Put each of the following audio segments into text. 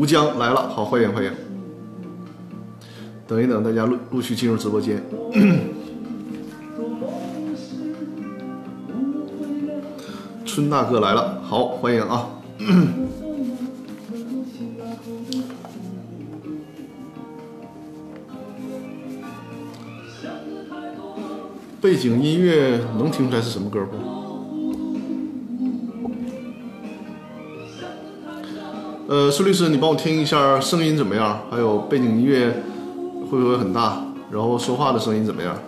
啊，吴江来了，好，欢迎欢迎。等一等，大家陆陆续进入直播间。春大哥来了，好，欢迎啊。背景音乐能听出来是什么歌不？呃，苏律师，你帮我听一下声音怎么样？还有背景音乐会不会很大？然后说话的声音怎么样？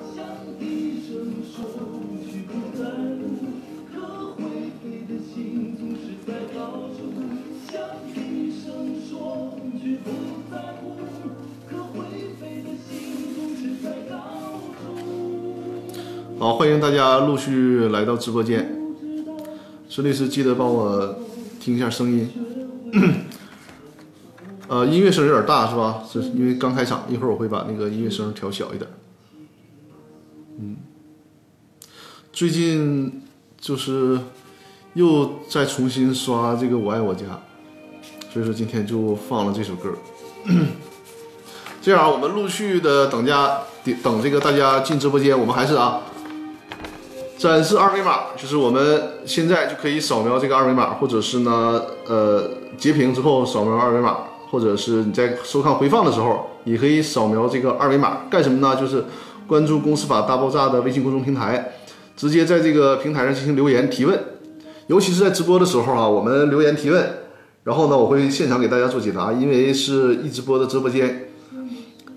好，欢迎大家陆续来到直播间。孙律师，记得帮我听一下声音。音乐声有点大，是吧？是因为刚开场，一会儿我会把那个音乐声调小一点。嗯，最近就是又在重新刷这个《我爱我家》，所以说今天就放了这首歌。这样，我们陆续的等家等这个大家进直播间，我们还是啊。展示二维码，就是我们现在就可以扫描这个二维码，或者是呢，呃，截屏之后扫描二维码，或者是你在收看回放的时候，也可以扫描这个二维码，干什么呢？就是关注《公司法大爆炸》的微信公众平台，直接在这个平台上进行留言提问，尤其是在直播的时候啊，我们留言提问，然后呢，我会现场给大家做解答，因为是一直播的直播间。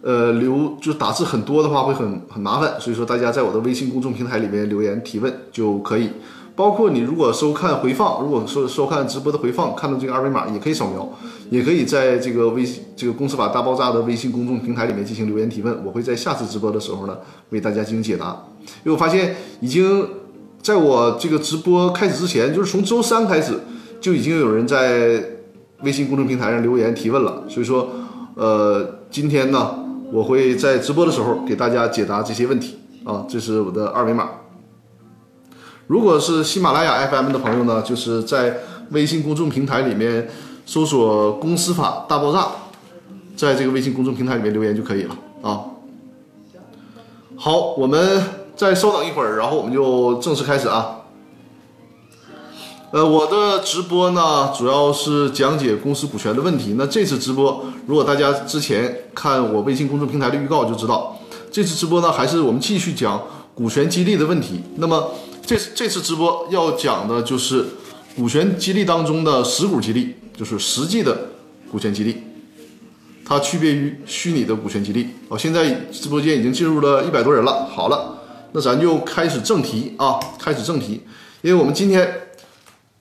呃，留就打字很多的话会很很麻烦，所以说大家在我的微信公众平台里面留言提问就可以。包括你如果收看回放，如果说收看直播的回放，看到这个二维码也可以扫描，也可以在这个微信这个公司法大爆炸的微信公众平台里面进行留言提问，我会在下次直播的时候呢为大家进行解答。因为我发现已经在我这个直播开始之前，就是从周三开始就已经有人在微信公众平台上留言提问了，所以说呃今天呢。我会在直播的时候给大家解答这些问题啊，这是我的二维码。如果是喜马拉雅 FM 的朋友呢，就是在微信公众平台里面搜索“公司法大爆炸”，在这个微信公众平台里面留言就可以了啊。好，我们再稍等一会儿，然后我们就正式开始啊。呃，我的直播呢，主要是讲解公司股权的问题。那这次直播，如果大家之前看我微信公众平台的预告就知道，这次直播呢，还是我们继续讲股权激励的问题。那么这这次直播要讲的就是股权激励当中的实股激励，就是实际的股权激励，它区别于虚拟的股权激励。哦，现在直播间已经进入了一百多人了。好了，那咱就开始正题啊，开始正题，因为我们今天。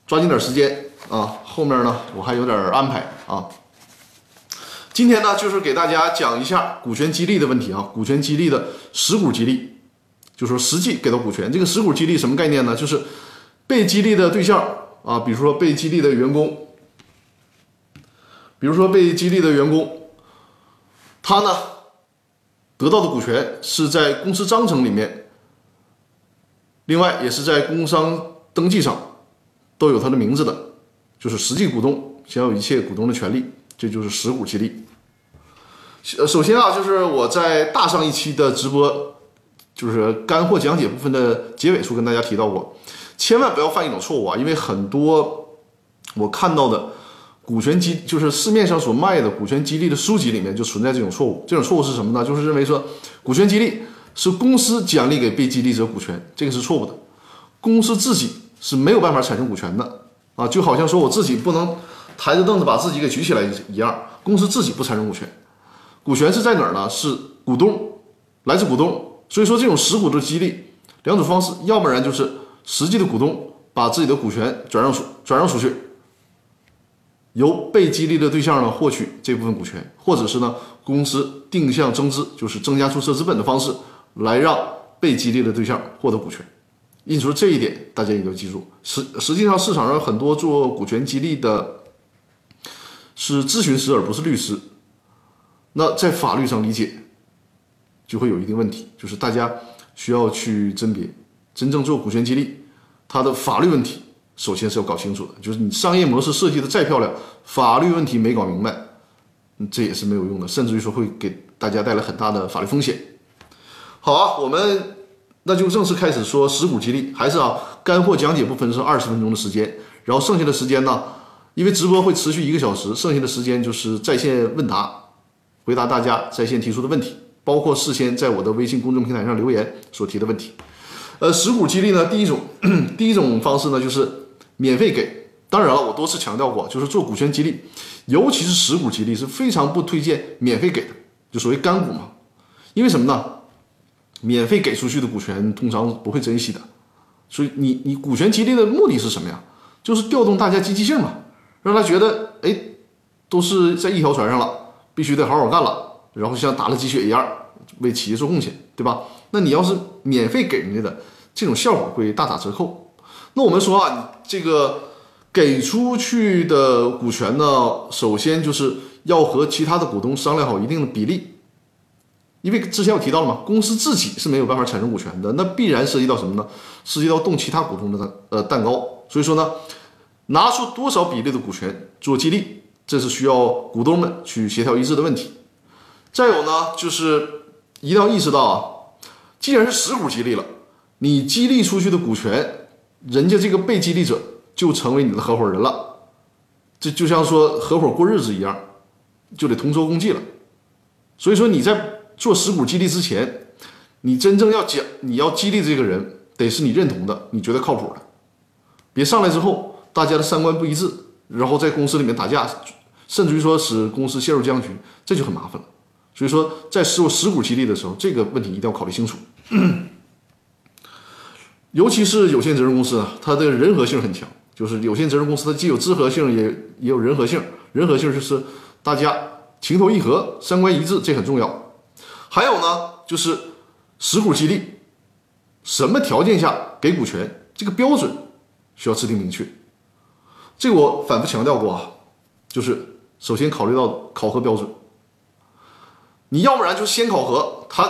抓紧点时间啊！后面呢，我还有点安排啊。今天呢，就是给大家讲一下股权激励的问题啊。股权激励的实股激励，就说实际给到股权。这个实股激励什么概念呢？就是被激励的对象啊，比如说被激励的员工，比如说被激励的员工，他呢得到的股权是在公司章程里面，另外也是在工商登记上。都有他的名字的，就是实际股东享有一切股东的权利，这就是实股激励。呃，首先啊，就是我在大上一期的直播，就是干货讲解部分的结尾处跟大家提到过，千万不要犯一种错误啊，因为很多我看到的股权激，就是市面上所卖的股权激励的书籍里面就存在这种错误。这种错误是什么呢？就是认为说股权激励是公司奖励给被激励者股权，这个是错误的，公司自己。是没有办法产生股权的啊，就好像说我自己不能抬着凳子把自己给举起来一样，公司自己不产生股权，股权是在哪儿呢？是股东，来自股东。所以说这种实股的激励，两种方式，要不然就是实际的股东把自己的股权转让出转让出去，由被激励的对象呢获取这部分股权，或者是呢公司定向增资，就是增加注册资本的方式来让被激励的对象获得股权。因此说这一点，大家也要记住。实实际上，市场上很多做股权激励的，是咨询师而不是律师。那在法律上理解，就会有一定问题。就是大家需要去甄别，真正做股权激励，它的法律问题首先是要搞清楚的，就是你商业模式设计的再漂亮，法律问题没搞明白，这也是没有用的，甚至于说会给大家带来很大的法律风险。好啊，我们那就正式开始说实股激励，还是啊，干货讲解部分是二十分钟的时间，然后剩下的时间呢，因为直播会持续一个小时，剩下的时间就是在线问答，回答大家在线提出的问题，包括事先在我的微信公众平台上留言所提的问题。呃，实股激励呢，第一种，第一种方式呢就是免费给。当然了，我多次强调过，就是做股权激励，尤其是实股激励是非常不推荐免费给的，就所谓干股嘛。因为什么呢？免费给出去的股权通常不会珍惜的，所以你你股权激励的目的是什么呀？就是调动大家积极性嘛，让他觉得哎，都是在一条船上了，必须得好好干了，然后像打了鸡血一样为企业做贡献，对吧？那你要是免费给人家的，这种效果会大打折扣。那我们说啊，这个给出去的股权呢，首先就是要和其他的股东商量好一定的比例。因为之前我提到了嘛，公司自己是没有办法产生股权的，那必然涉及到什么呢？涉及到动其他股东的蛋呃蛋糕。所以说呢，拿出多少比例的股权做激励，这是需要股东们去协调一致的问题。再有呢，就是一定要意识到啊，既然是实股激励了，你激励出去的股权，人家这个被激励者就成为你的合伙人了，这就像说合伙过日子一样，就得同舟共济了。所以说你在做实股激励之前，你真正要讲，你要激励这个人，得是你认同的，你觉得靠谱的，别上来之后大家的三观不一致，然后在公司里面打架，甚至于说使公司陷入僵局，这就很麻烦了。所以说，在做实股激励的时候，这个问题一定要考虑清楚。尤其是有限责任公司啊，它的人和性很强，就是有限责任公司它既有资合性，也也有人和性。人和性就是大家情投意合，三观一致，这很重要。还有呢，就是实股激励，什么条件下给股权，这个标准需要制定明确。这个我反复强调过啊，就是首先考虑到考核标准，你要不然就先考核他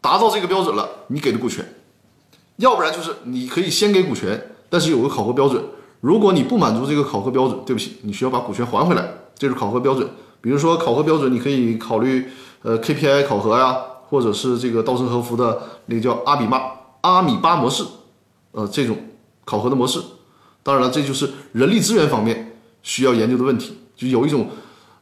达到这个标准了，你给的股权；要不然就是你可以先给股权，但是有个考核标准，如果你不满足这个考核标准，对不起，你需要把股权还回来，这是考核标准。比如说考核标准，你可以考虑。呃，KPI 考核呀，或者是这个稻盛和夫的那个叫阿比巴阿米巴模式，呃，这种考核的模式。当然了，这就是人力资源方面需要研究的问题，就有一种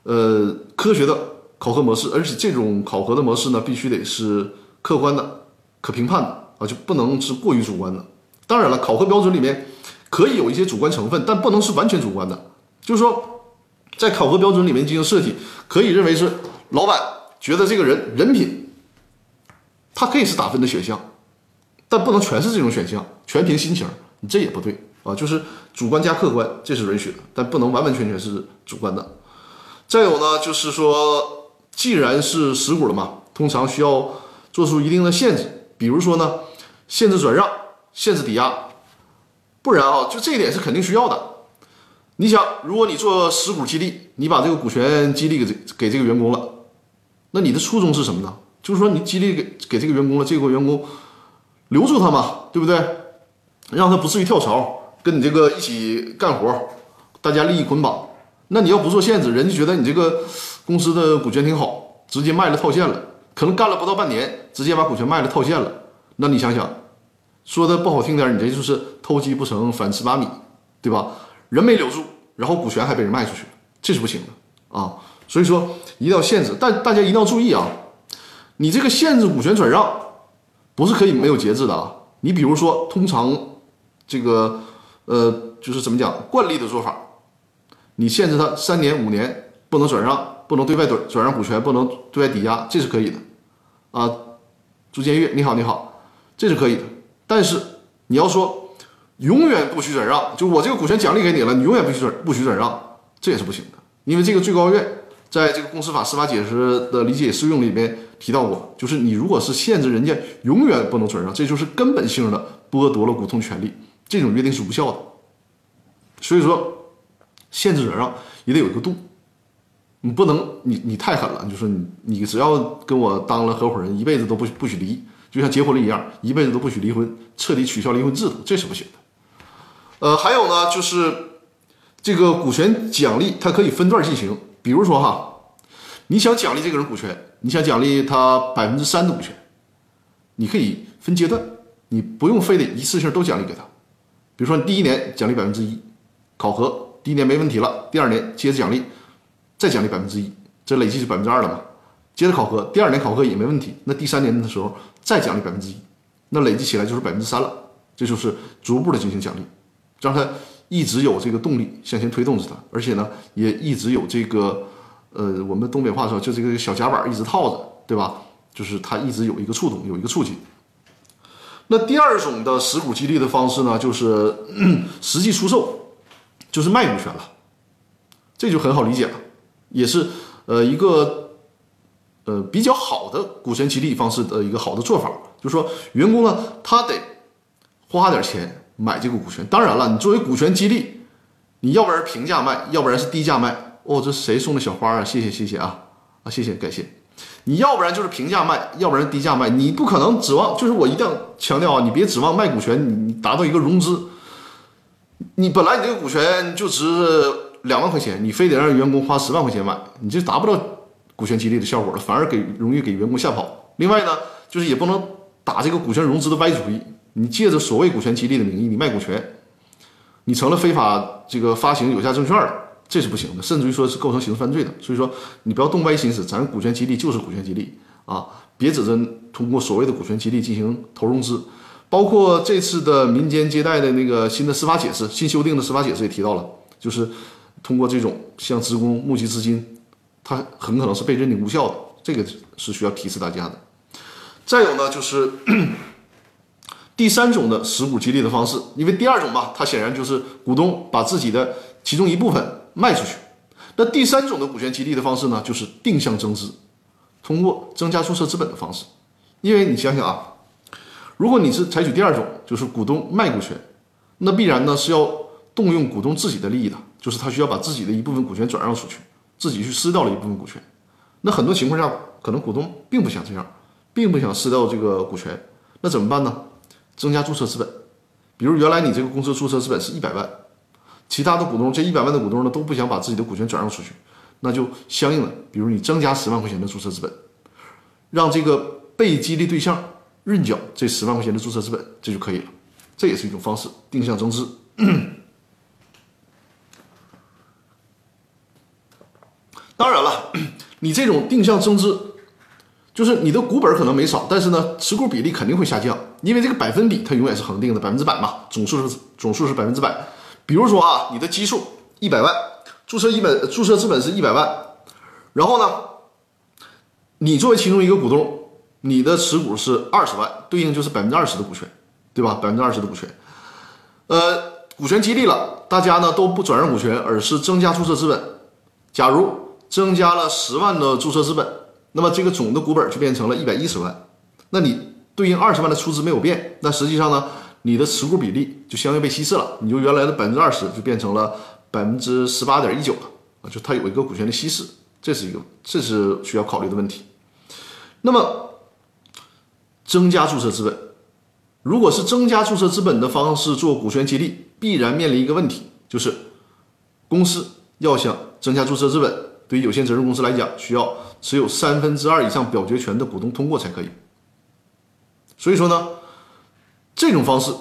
呃科学的考核模式，而且这种考核的模式呢，必须得是客观的、可评判的啊，就不能是过于主观的。当然了，考核标准里面可以有一些主观成分，但不能是完全主观的。就是说，在考核标准里面进行设计，可以认为是老板。觉得这个人人品，他可以是打分的选项，但不能全是这种选项，全凭心情，你这也不对啊。就是主观加客观，这是允许的，但不能完完全全是主观的。再有呢，就是说，既然是实股了嘛，通常需要做出一定的限制，比如说呢，限制转让、限制抵押，不然啊，就这一点是肯定需要的。你想，如果你做实股激励，你把这个股权激励给这给这个员工了。那你的初衷是什么呢？就是说你激励给给这个员工了，这个员工留住他嘛，对不对？让他不至于跳槽，跟你这个一起干活，大家利益捆绑。那你要不做限制，人家觉得你这个公司的股权挺好，直接卖了套现了，可能干了不到半年，直接把股权卖了套现了。那你想想，说的不好听点，你这就是偷鸡不成反蚀把米，对吧？人没留住，然后股权还被人卖出去，这是不行的啊。所以说一定要限制，但大家一定要注意啊！你这个限制股权转让，不是可以没有节制的啊！你比如说，通常这个呃，就是怎么讲，惯例的做法，你限制他三年、五年不能转让，不能对外转转让股权，不能对外抵押，这是可以的啊。朱建岳，你好，你好，这是可以的。但是你要说永远不许转让，就我这个股权奖励给你了，你永远不许转不许转让，这也是不行的，因为这个最高院。在这个公司法司法解释的理解适用里面提到过，就是你如果是限制人家永远不能转让，这就是根本性的剥夺了股东权利，这种约定是无效的。所以说，限制转让也得有一个度，你不能你你太狠了，就是你你只要跟我当了合伙人，一辈子都不不许离，就像结婚了一样，一辈子都不许离婚，彻底取消离婚制度，这是不行的。呃，还有呢，就是这个股权奖励，它可以分段进行。比如说哈，你想奖励这个人股权，你想奖励他百分之三的股权，你可以分阶段，你不用非得一次性都奖励给他。比如说，你第一年奖励百分之一，考核第一年没问题了，第二年接着奖励，再奖励百分之一，这累计是百分之二了嘛？接着考核，第二年考核也没问题，那第三年的时候再奖励百分之一，那累计起来就是百分之三了。这就是逐步的进行奖励，让他一直有这个动力向前推动着他，而且呢，也一直有这个，呃，我们东北话说就这个小夹板一直套着，对吧？就是他一直有一个触动，有一个促进。那第二种的实股激励的方式呢，就是 实际出售，就是卖股权了，这就很好理解了，也是呃一个呃比较好的股权激励方式的一个好的做法，就是说员工呢，他得。花点钱买这个股权，当然了，你作为股权激励，你要不然平价卖，要不然是低价卖。哦，这谁送的小花啊？谢谢谢谢啊啊，谢谢感谢。你要不然就是平价卖，要不然低价卖，你不可能指望。就是我一定要强调啊，你别指望卖股权，你达到一个融资。你本来你这个股权就值两万块钱，你非得让员工花十万块钱买，你这达不到股权激励的效果了，反而给容易给员工吓跑。另外呢，就是也不能打这个股权融资的歪主意。你借着所谓股权激励的名义，你卖股权，你成了非法这个发行有价证券了，这是不行的，甚至于说是构成刑事犯罪的。所以说，你不要动歪心思，咱股权激励就是股权激励啊，别指着通过所谓的股权激励进行投融资。包括这次的民间借贷的那个新的司法解释，新修订的司法解释也提到了，就是通过这种向职工募集资金，它很可能是被认定无效的，这个是需要提示大家的。再有呢，就是。第三种的实股激励的方式，因为第二种吧，它显然就是股东把自己的其中一部分卖出去。那第三种的股权激励的方式呢，就是定向增资，通过增加注册资本的方式。因为你想想啊，如果你是采取第二种，就是股东卖股权，那必然呢是要动用股东自己的利益的，就是他需要把自己的一部分股权转让出去，自己去撕掉了一部分股权。那很多情况下，可能股东并不想这样，并不想撕掉这个股权，那怎么办呢？增加注册资本，比如原来你这个公司注册资本是一百万，其他的股东这一百万的股东呢都不想把自己的股权转让出去，那就相应的，比如你增加十万块钱的注册资本，让这个被激励对象认缴这十万块钱的注册资本，这就可以了。这也是一种方式，定向增资。当然了，你这种定向增资。就是你的股本可能没少，但是呢，持股比例肯定会下降，因为这个百分比它永远是恒定的，百分之百嘛，总数是总数是百分之百。比如说啊，你的基数一百万，注册一本注册资本是一百万，然后呢，你作为其中一个股东，你的持股是二十万，对应就是百分之二十的股权，对吧？百分之二十的股权，呃，股权激励了，大家呢都不转让股权，而是增加注册资本。假如增加了十万的注册资本。那么这个总的股本就变成了一百一十万，那你对应二十万的出资没有变，那实际上呢，你的持股比例就相应被稀释了，你就原来的百分之二十就变成了百分之十八点一九了啊，就它有一个股权的稀释，这是一个这是需要考虑的问题。那么增加注册资本，如果是增加注册资本的方式做股权激励，必然面临一个问题，就是公司要想增加注册资本。对于有限责任公司来讲，需要持有三分之二以上表决权的股东通过才可以。所以说呢，这种方式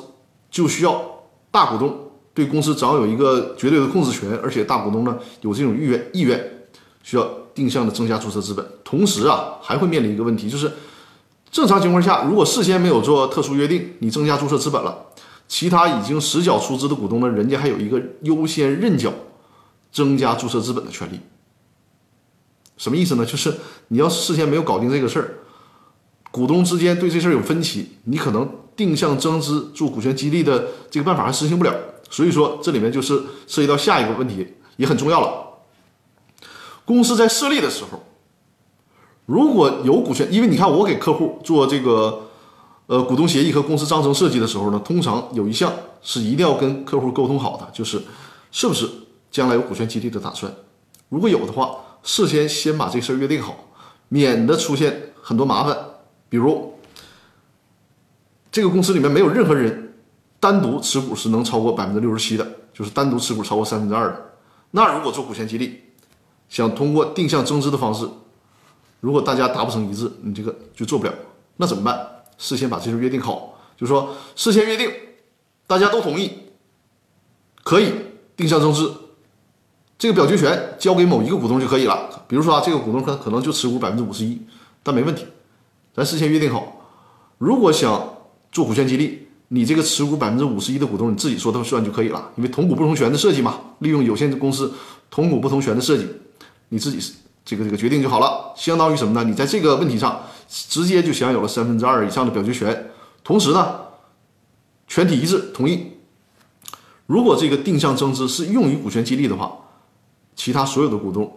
就需要大股东对公司掌有一个绝对的控制权，而且大股东呢有这种意愿意愿，需要定向的增加注册资本。同时啊，还会面临一个问题，就是正常情况下，如果事先没有做特殊约定，你增加注册资本了，其他已经实缴出资的股东呢，人家还有一个优先认缴增加注册资本的权利。什么意思呢？就是你要事先没有搞定这个事儿，股东之间对这事儿有分歧，你可能定向增资做股权激励的这个办法还实行不了。所以说，这里面就是涉及到下一个问题，也很重要了。公司在设立的时候，如果有股权，因为你看我给客户做这个呃股东协议和公司章程设计的时候呢，通常有一项是一定要跟客户沟通好的，就是是不是将来有股权激励的打算，如果有的话。事先先把这事儿约定好，免得出现很多麻烦。比如，这个公司里面没有任何人单独持股是能超过百分之六十七的，就是单独持股超过三分之二的。那如果做股权激励，想通过定向增资的方式，如果大家达不成一致，你这个就做不了，那怎么办？事先把这事约定好，就是说事先约定，大家都同意，可以定向增资，这个表决权交给某一个股东就可以了。比如说啊，这个股东可可能就持股百分之五十一，但没问题，咱事先约定好，如果想做股权激励，你这个持股百分之五十一的股东你自己说的算就可以了，因为同股不同权的设计嘛，利用有限公司同股不同权的设计，你自己这个这个决定就好了，相当于什么呢？你在这个问题上直接就享有了三分之二以上的表决权，同时呢，全体一致同意。如果这个定向增资是用于股权激励的话，其他所有的股东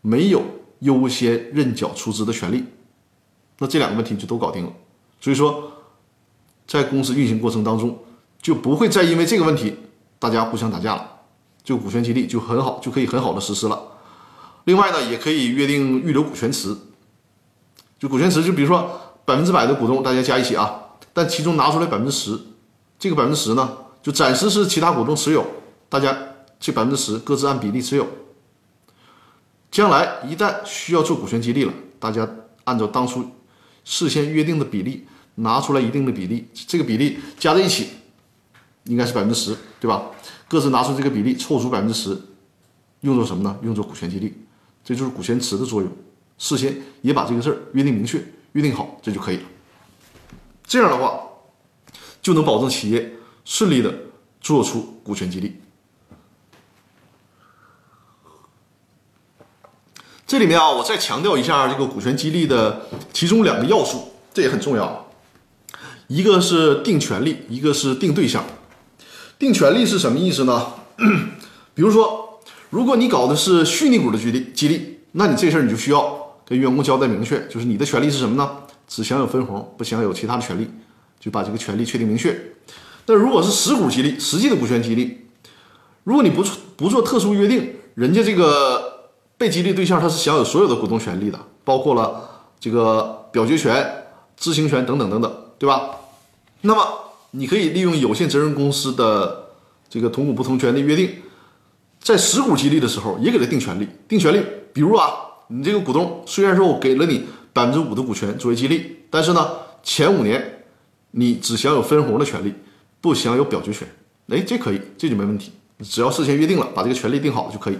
没有优先认缴出资的权利，那这两个问题就都搞定了。所以说。在公司运行过程当中，就不会再因为这个问题大家互相打架了，就股权激励就很好，就可以很好的实施了。另外呢，也可以约定预留股权池，就股权池，就比如说百分之百的股东大家加一起啊，但其中拿出来百分之十，这个百分之十呢，就暂时是其他股东持有，大家这百分之十各自按比例持有。将来一旦需要做股权激励了，大家按照当初事先约定的比例。拿出来一定的比例，这个比例加在一起，应该是百分之十，对吧？各自拿出这个比例，凑足百分之十，用作什么呢？用作股权激励，这就是股权池的作用。事先也把这个事儿约定明确、约定好，这就可以了。这样的话，就能保证企业顺利的做出股权激励。这里面啊，我再强调一下这个股权激励的其中两个要素，这也很重要。一个是定权利，一个是定对象。定权利是什么意思呢？比如说，如果你搞的是虚拟股的激励，激励，那你这事儿你就需要跟员工交代明确，就是你的权利是什么呢？只享有分红，不享有其他的权利，就把这个权利确定明确。但如果是实股激励，实际的股权激励，如果你不不做特殊约定，人家这个被激励对象他是享有所有的股东权利的，包括了这个表决权、知情权等等等等，对吧？那么，你可以利用有限责任公司的这个同股不同权的约定，在实股激励的时候也给他定权利。定权利，比如啊，你这个股东虽然说我给了你百分之五的股权作为激励，但是呢，前五年你只享有分红的权利，不享有表决权。哎，这可以，这就没问题。只要事先约定了，把这个权利定好就可以。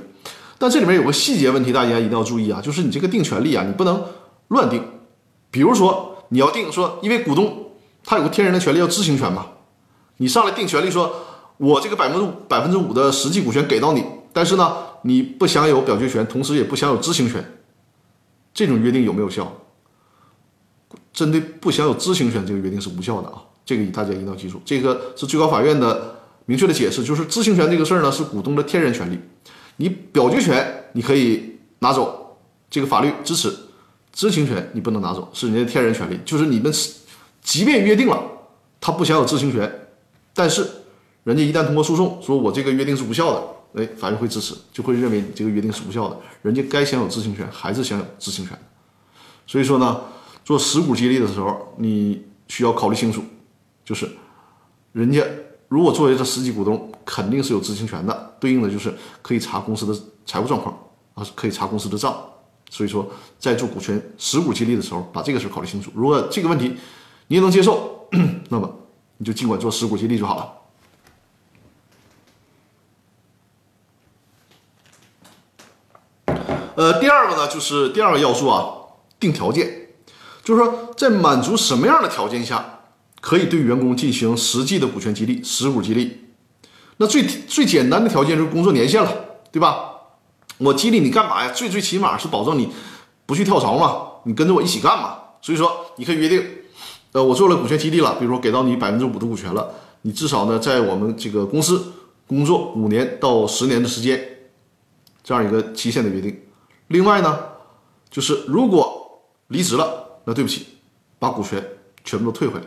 但这里面有个细节问题，大家一定要注意啊，就是你这个定权利啊，你不能乱定。比如说，你要定说，因为股东。他有个天然的权利，叫知情权嘛。你上来定权利，说我这个百分之五百分之五的实际股权给到你，但是呢，你不享有表决权，同时也不享有知情权。这种约定有没有效？针对不享有知情权，这个约定是无效的啊。这个大家一定要记住，这个是最高法院的明确的解释，就是知情权这个事儿呢是股东的天然权利，你表决权你可以拿走，这个法律支持；知情权你不能拿走，是人家天然权利，就是你们即便约定了，他不享有知情权，但是人家一旦通过诉讼说我这个约定是无效的，哎，法院会支持，就会认为你这个约定是无效的，人家该享有知情权还是享有知情权。所以说呢，做实股激励的时候，你需要考虑清楚，就是人家如果作为这实际股东，肯定是有知情权的，对应的就是可以查公司的财务状况啊，可以查公司的账。所以说，在做股权实股激励的时候，把这个事考虑清楚。如果这个问题，你也能接受，那么你就尽管做实股激励就好了。呃，第二个呢，就是第二个要素啊，定条件，就是说在满足什么样的条件下，可以对员工进行实际的股权激励、实股激励。那最最简单的条件就是工作年限了，对吧？我激励你干嘛呀？最最起码是保证你不去跳槽嘛，你跟着我一起干嘛。所以说，你可以约定。呃，我做了股权激励了，比如说给到你百分之五的股权了，你至少呢在我们这个公司工作五年到十年的时间，这样一个期限的约定。另外呢，就是如果离职了，那对不起，把股权全部都退回来。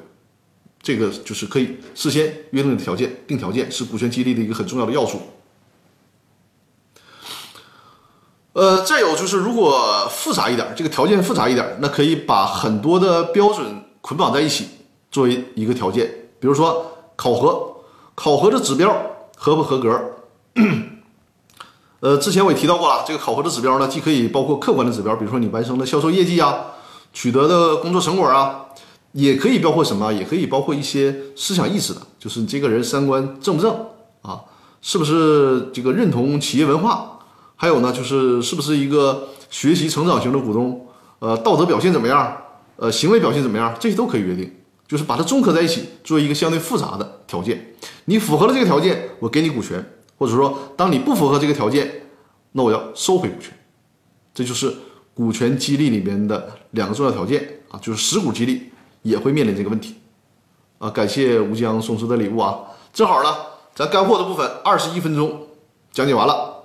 这个就是可以事先约定的条件，定条件是股权激励的一个很重要的要素。呃，再有就是如果复杂一点，这个条件复杂一点，那可以把很多的标准。捆绑在一起作为一个条件，比如说考核，考核的指标合不合格？呃，之前我也提到过了，这个考核的指标呢，既可以包括客观的指标，比如说你完成的销售业绩啊，取得的工作成果啊，也可以包括什么？也可以包括一些思想意识的，就是你这个人三观正不正啊？是不是这个认同企业文化？还有呢，就是是不是一个学习成长型的股东？呃，道德表现怎么样？呃，行为表现怎么样？这些都可以约定，就是把它综合在一起，做一个相对复杂的条件。你符合了这个条件，我给你股权。或者说，当你不符合这个条件，那我要收回股权，这就是股权激励里面的两个重要条件啊，就是实股激励也会面临这个问题啊。感谢吴江送出的礼物啊，正好呢，咱干货的部分二十一分钟讲解完了，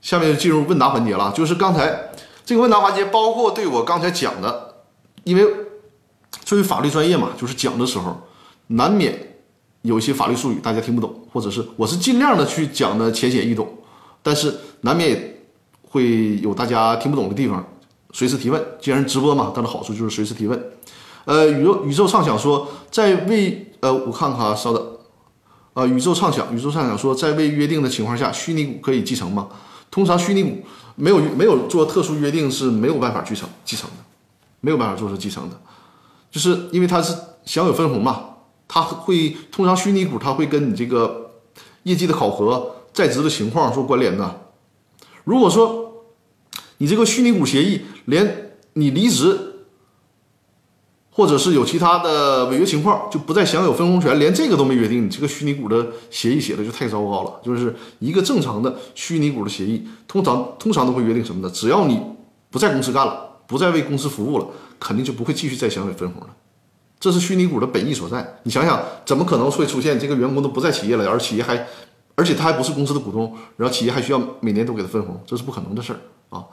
下面就进入问答环节了。就是刚才这个问答环节，包括对我刚才讲的，因为作为法律专业嘛，就是讲的时候难免。有一些法律术语大家听不懂，或者是我是尽量的去讲的浅显易懂，但是难免也会有大家听不懂的地方，随时提问。既然直播嘛，它的好处就是随时提问。呃，宇宙宇宙畅想说，在未呃，我看看啊，稍等。啊，宇宙畅想，宇宙畅想说，在未约定的情况下，虚拟股可以继承吗？通常虚拟股没有没有做特殊约定是没有办法继承继承的，没有办法做出继承的，就是因为它是享有分红嘛。它会通常虚拟股，它会跟你这个业绩的考核、在职的情况做关联的。如果说你这个虚拟股协议连你离职，或者是有其他的违约情况，就不再享有分红权，连这个都没约定，你这个虚拟股的协议写的就太糟糕了。就是一个正常的虚拟股的协议，通常通常都会约定什么呢？只要你不在公司干了，不再为公司服务了，肯定就不会继续再享有分红了。这是虚拟股的本意所在。你想想，怎么可能会出现这个员工都不在企业了，而企业还，而且他还不是公司的股东，然后企业还需要每年都给他分红，这是不可能的事儿啊！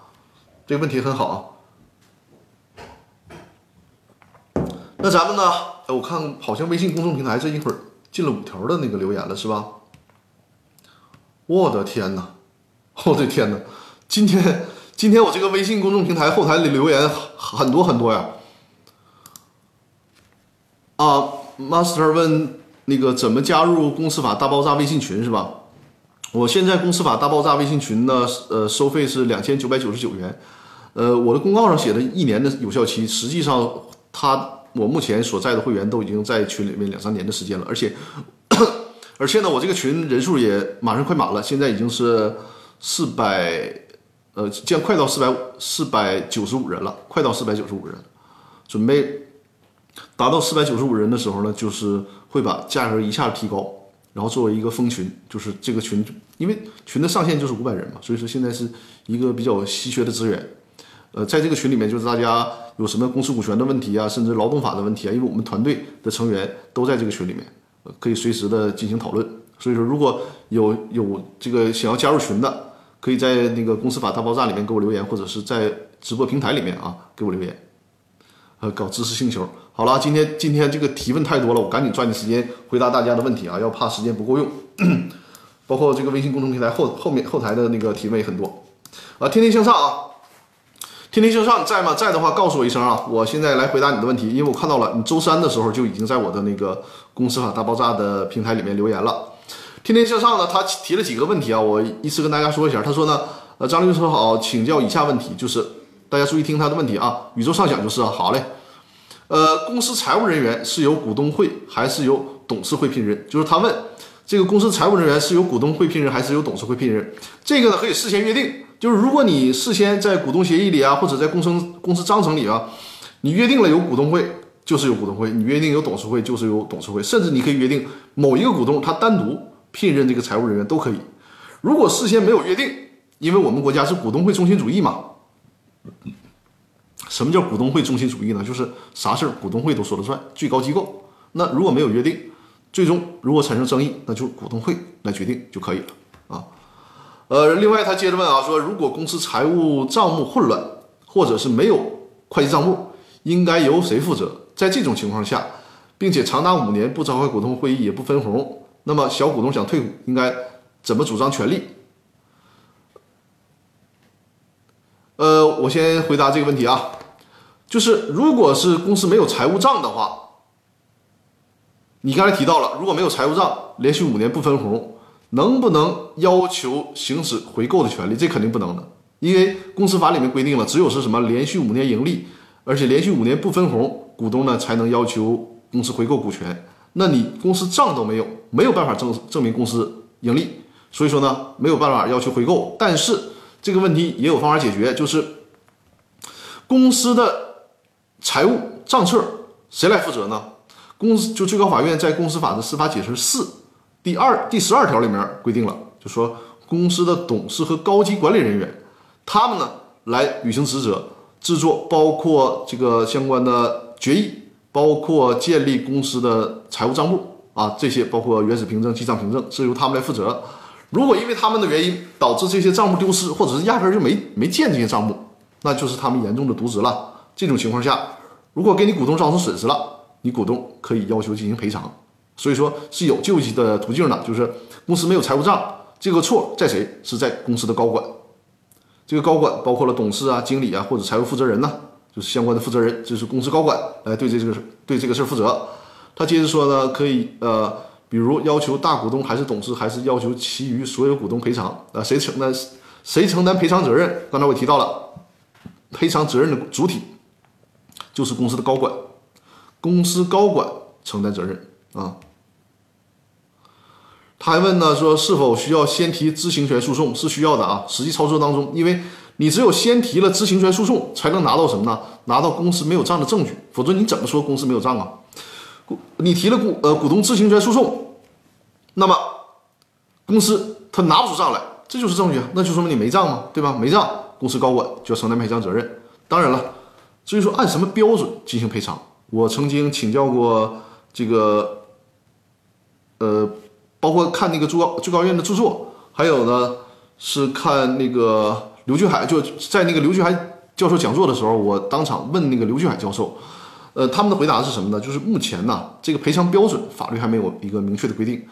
这个问题很好啊。那咱们呢？我看好像微信公众平台这一会儿进了五条的那个留言了，是吧？我的天哪！我的天哪！今天今天我这个微信公众平台后台里留言很多很多呀。啊，Master 问那个怎么加入公司法大爆炸微信群是吧？我现在公司法大爆炸微信群呢，呃，收费是两千九百九十九元。呃，我的公告上写的一年的有效期，实际上它我目前所在的会员都已经在群里面两三年的时间了，而且 而且呢，我这个群人数也马上快满了，现在已经是四百，呃，将快到四百五四百九十五人了，快到四百九十五人，准备。达到四百九十五人的时候呢，就是会把价格一下提高，然后作为一个封群，就是这个群，因为群的上限就是五百人嘛，所以说现在是一个比较稀缺的资源。呃，在这个群里面，就是大家有什么公司股权的问题啊，甚至劳动法的问题啊，因为我们团队的成员都在这个群里面，可以随时的进行讨论。所以说，如果有有这个想要加入群的，可以在那个公司法大爆炸里面给我留言，或者是在直播平台里面啊给我留言。呃，搞知识星球。好了，今天今天这个提问太多了，我赶紧抓紧时间回答大家的问题啊，要怕时间不够用。包括这个微信公众平台后后面后台的那个提问也很多啊。天天向上啊，天天向上在吗？在的话告诉我一声啊，我现在来回答你的问题，因为我看到了你周三的时候就已经在我的那个公司法大爆炸的平台里面留言了。天天向上呢，他提了几个问题啊，我依次跟大家说一下。他说呢，呃，张律师好，请教以下问题，就是大家注意听他的问题啊。宇宙上想就是啊好嘞。呃，公司财务人员是由股东会还是由董事会聘任？就是他问这个公司财务人员是由股东会聘任还是由董事会聘任？这个呢可以事先约定，就是如果你事先在股东协议里啊，或者在公司公司章程里啊，你约定了有股东会就是有股东会，你约定有董事会就是有董事会，甚至你可以约定某一个股东他单独聘任这个财务人员都可以。如果事先没有约定，因为我们国家是股东会中心主义嘛。什么叫股东会中心主义呢？就是啥事儿股东会都说了算，最高机构。那如果没有约定，最终如果产生争议，那就是股东会来决定就可以了。呃，另外他接着问啊，说如果公司财务账目混乱，或者是没有会计账目，应该由谁负责？在这种情况下，并且长达五年不召开股东会议也不分红，那么小股东想退股，应该怎么主张权利？呃，我先回答这个问题啊，就是如果是公司没有财务账的话，你刚才提到了，如果没有财务账，连续五年不分红，能不能要求行使回购的权利？这肯定不能的，因为公司法里面规定了，只有是什么连续五年盈利，而且连续五年不分红，股东呢才能要求公司回购股权。那你公司账都没有，没有办法证证明公司盈利，所以说呢没有办法要求回购。但是这个问题也有方法解决，就是公司的财务账册谁来负责呢？公司就最高法院在公司法的司法解释四第二第十二条里面规定了，就说公司的董事和高级管理人员，他们呢来履行职责，制作包括这个相关的决议，包括建立公司的财务账簿啊，这些包括原始凭证、记账凭证是由他们来负责。如果因为他们的原因导致这些账目丢失，或者是压根就没没建这些账目，那就是他们严重的渎职了。这种情况下，如果给你股东造成损失了，你股东可以要求进行赔偿，所以说是有救济的途径的，就是公司没有财务账，这个错在谁？是在公司的高管。这个高管包括了董事啊、经理啊或者财务负责人呢，就是相关的负责人，就是公司高管来对这个对这个事负责。他接着说呢，可以呃，比如要求大股东还是董事，还是要求其余所有股东赔偿啊？谁承担谁承担赔偿责任？刚才我提到了，赔偿责任的主体就是公司的高管。公司高管承担责任啊。他还问呢，说是否需要先提知情权诉讼？是需要的啊。实际操作当中，因为你只有先提了知情权诉讼，才能拿到什么呢？拿到公司没有账的证据。否则你怎么说公司没有账啊？股你提了股呃股东知情权诉讼，那么公司他拿不出账来，这就是证据。那就说明你没账嘛，对吧？没账，公司高管就要承担赔偿责任。当然了，至于说按什么标准进行赔偿？我曾经请教过这个，呃，包括看那个最高最高院的著作，还有呢是看那个刘俊海，就在那个刘俊海教授讲座的时候，我当场问那个刘俊海教授，呃，他们的回答是什么呢？就是目前呢，这个赔偿标准法律还没有一个明确的规定，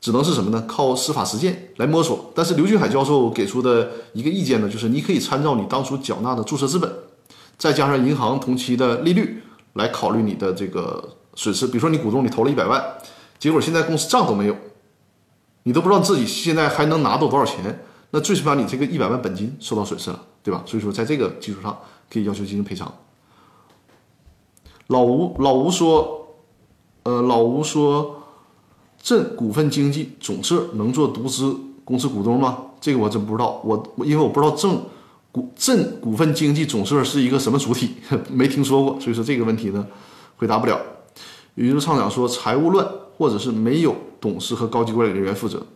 只能是什么呢？靠司法实践来摸索。但是刘俊海教授给出的一个意见呢，就是你可以参照你当初缴纳的注册资本，再加上银行同期的利率。来考虑你的这个损失，比如说你股东你投了一百万，结果现在公司账都没有，你都不知道自己现在还能拿到多少钱，那最起码你这个一百万本金受到损失了，对吧？所以说在这个基础上可以要求进行赔偿。老吴老吴说，呃，老吴说，镇股份经济总社能做独资公司股东吗？这个我真不知道，我因为我不知道正。股镇股份经济总社是一个什么主体？没听说过，所以说这个问题呢，回答不了。宇宙厂长说，财务乱或者是没有董事和高级管理人员负责，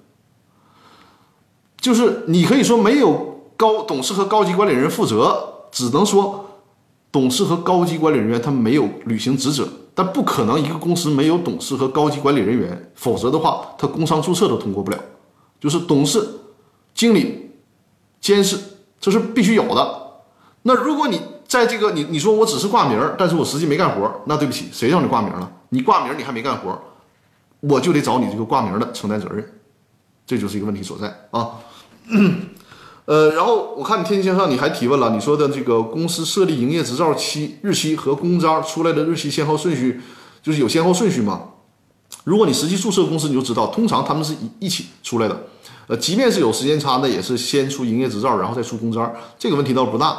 就是你可以说没有高董事和高级管理人员负责，只能说董事和高级管理人员他没有履行职责，但不可能一个公司没有董事和高级管理人员，否则的话，他工商注册都通过不了。就是董事、经理、监事。这是必须有的。那如果你在这个你你说我只是挂名，但是我实际没干活，那对不起，谁让你挂名了？你挂名你还没干活，我就得找你这个挂名的承担责任，这就是一个问题所在啊。呃，然后我看你天天向上你还提问了，你说的这个公司设立营业执照期日期和公章出来的日期先后顺序，就是有先后顺序吗？如果你实际注册公司，你就知道，通常他们是一一起出来的。呃，即便是有时间差，那也是先出营业执照，然后再出公章，这个问题倒不大。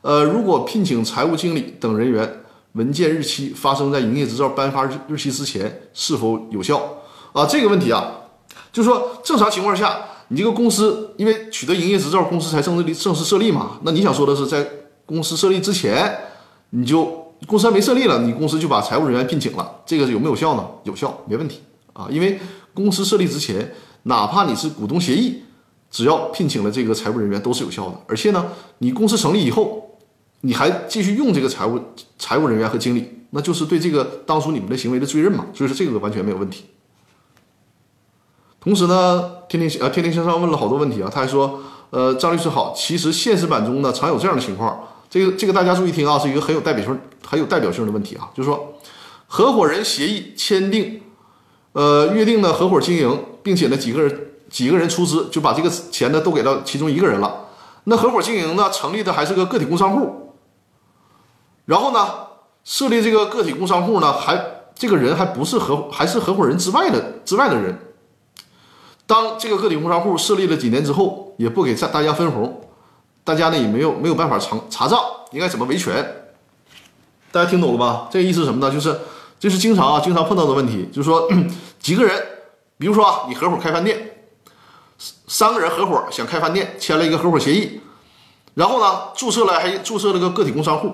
呃，如果聘请财务经理等人员，文件日期发生在营业执照颁发日日期之前，是否有效？啊，这个问题啊，就说正常情况下，你这个公司因为取得营业执照，公司才正式正式设立嘛。那你想说的是，在公司设立之前，你就公司还没设立了，你公司就把财务人员聘请了，这个有没有效呢？有效，没问题啊，因为公司设立之前。哪怕你是股东协议，只要聘请了这个财务人员都是有效的。而且呢，你公司成立以后，你还继续用这个财务财务人员和经理，那就是对这个当初你们的行为的追认嘛。所以说这个完全没有问题。同时呢，天天呃天天向上问了好多问题啊，他还说，呃张律师好，其实现实版中呢常有这样的情况，这个这个大家注意听啊，是一个很有代表性很有代表性的问题啊，就是说合伙人协议签订，呃约定的合伙经营。并且呢，几个人几个人出资就把这个钱呢都给到其中一个人了。那合伙经营呢，成立的还是个个体工商户。然后呢，设立这个个体工商户呢，还这个人还不是合还是合伙人之外的之外的人，当这个个体工商户设立了几年之后，也不给大大家分红，大家呢也没有没有办法查查账，应该怎么维权？大家听懂了吧？这个意思是什么呢？就是这是经常啊经常碰到的问题，就是说 几个人，比如说啊，你合伙开饭店，三个人合伙想开饭店，签了一个合伙协议，然后呢注册了还注册了个个体工商户，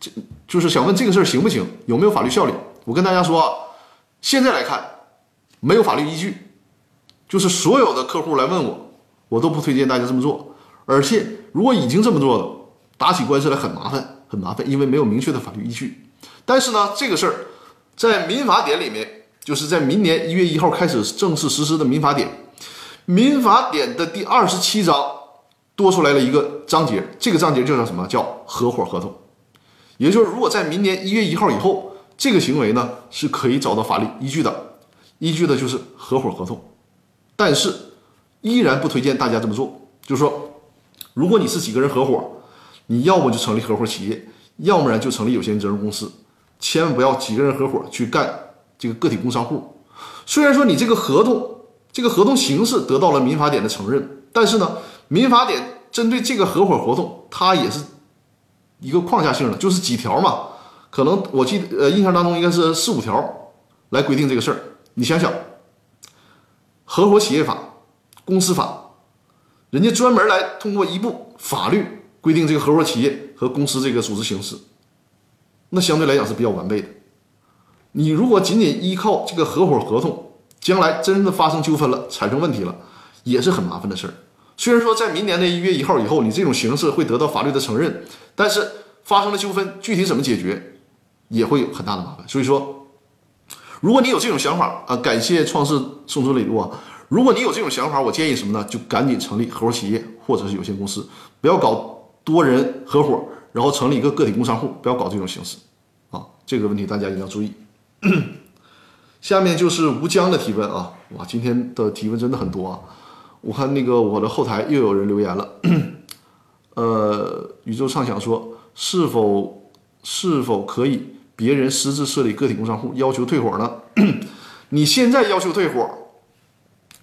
这就是想问这个事儿行不行？有没有法律效力？我跟大家说，现在来看没有法律依据。就是所有的客户来问我，我都不推荐大家这么做。而且，如果已经这么做了，打起官司来很麻烦，很麻烦，因为没有明确的法律依据。但是呢，这个事儿在民法典里面，就是在明年一月一号开始正式实施的民法典，民法典的第二十七章多出来了一个章节，这个章节就叫什么？叫合伙合同。也就是，如果在明年一月一号以后，这个行为呢是可以找到法律依据的，依据的就是合伙合同。但是，依然不推荐大家这么做。就是说，如果你是几个人合伙，你要么就成立合伙企业，要不然就成立有限责任公司，千万不要几个人合伙去干这个个体工商户。虽然说你这个合同，这个合同形式得到了民法典的承认，但是呢，民法典针对这个合伙合同，它也是一个框架性的，就是几条嘛，可能我记得呃印象当中应该是四五条来规定这个事儿。你想想。合伙企业法、公司法，人家专门来通过一部法律规定这个合伙企业和公司这个组织形式，那相对来讲是比较完备的。你如果仅仅依靠这个合伙合同，将来真的发生纠纷了、产生问题了，也是很麻烦的事儿。虽然说在明年的一月一号以后，你这种形式会得到法律的承认，但是发生了纠纷，具体怎么解决，也会有很大的麻烦。所以说。如果你有这种想法啊，感谢创世送出礼物啊！如果你有这种想法，我建议什么呢？就赶紧成立合伙企业或者是有限公司，不要搞多人合伙，然后成立一个个体工商户，不要搞这种形式啊！这个问题大家一定要注意。下面就是吴江的提问啊，哇，今天的提问真的很多啊！我看那个我的后台又有人留言了，呃，宇宙畅想说是否是否可以？别人私自设立个体工商户，要求退伙呢？你现在要求退伙，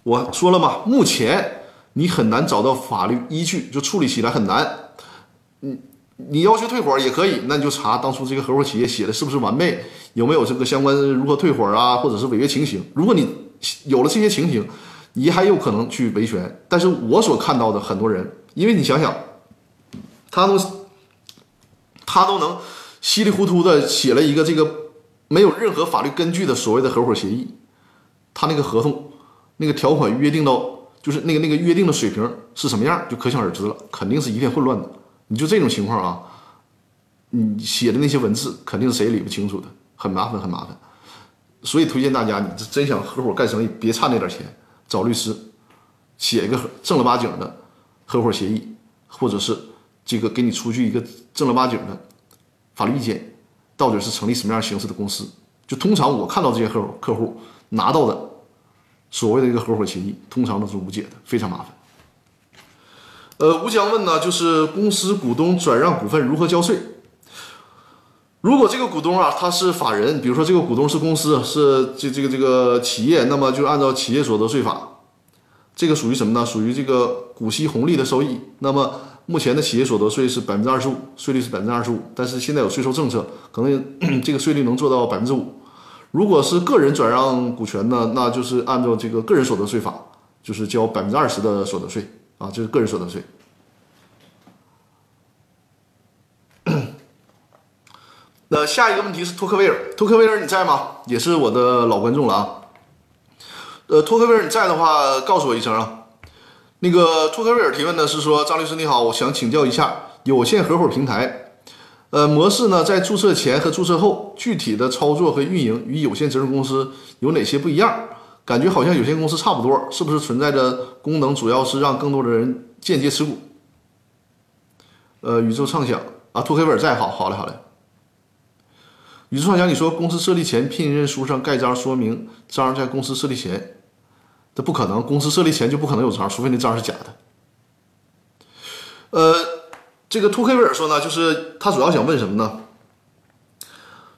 我说了嘛，目前你很难找到法律依据，就处理起来很难。你你要求退伙也可以，那你就查当初这个合伙企业写的是不是完备，有没有这个相关如何退伙啊，或者是违约情形。如果你有了这些情形，你还有可能去维权。但是我所看到的很多人，因为你想想，他都他都能。稀里糊涂的写了一个这个没有任何法律根据的所谓的合伙协议，他那个合同那个条款约定到就是那个那个约定的水平是什么样，就可想而知了，肯定是一片混乱的。你就这种情况啊，你写的那些文字肯定是谁也理不清楚的，很麻烦很麻烦。所以推荐大家，你真想合伙干生意，别差那点钱，找律师写一个正儿八经的合伙协议，或者是这个给你出具一个正儿八经的。法律意见到底是成立什么样形式的公司？就通常我看到这些合伙客户拿到的所谓的一个合伙协议，通常都是无解的，非常麻烦。呃，吴江问呢，就是公司股东转让股份如何交税？如果这个股东啊他是法人，比如说这个股东是公司，是这这个这个企业，那么就按照企业所得税法，这个属于什么呢？属于这个股息红利的收益。那么目前的企业所得税是百分之二十五，税率是百分之二十五，但是现在有税收政策，可能 这个税率能做到百分之五。如果是个人转让股权呢，那就是按照这个个人所得税法，就是交百分之二十的所得税啊，这是个人所得税。那下一个问题是托克维尔，托克维尔你在吗？也是我的老观众了啊。呃，托克维尔你在的话，告诉我一声啊。那个托克维尔提问呢是说，张律师你好，我想请教一下有限合伙平台，呃，模式呢在注册前和注册后具体的操作和运营与有限责任公司有哪些不一样？感觉好像有限公司差不多，是不是存在着功能主要是让更多的人间接持股？呃，宇宙畅想啊，托克维尔在，好好嘞，好嘞。宇宙畅想，你说公司设立前聘任书上盖章说明章在公司设立前。这不可能，公司设立前就不可能有章，除非那章是假的。呃，这个托克维尔说呢，就是他主要想问什么呢？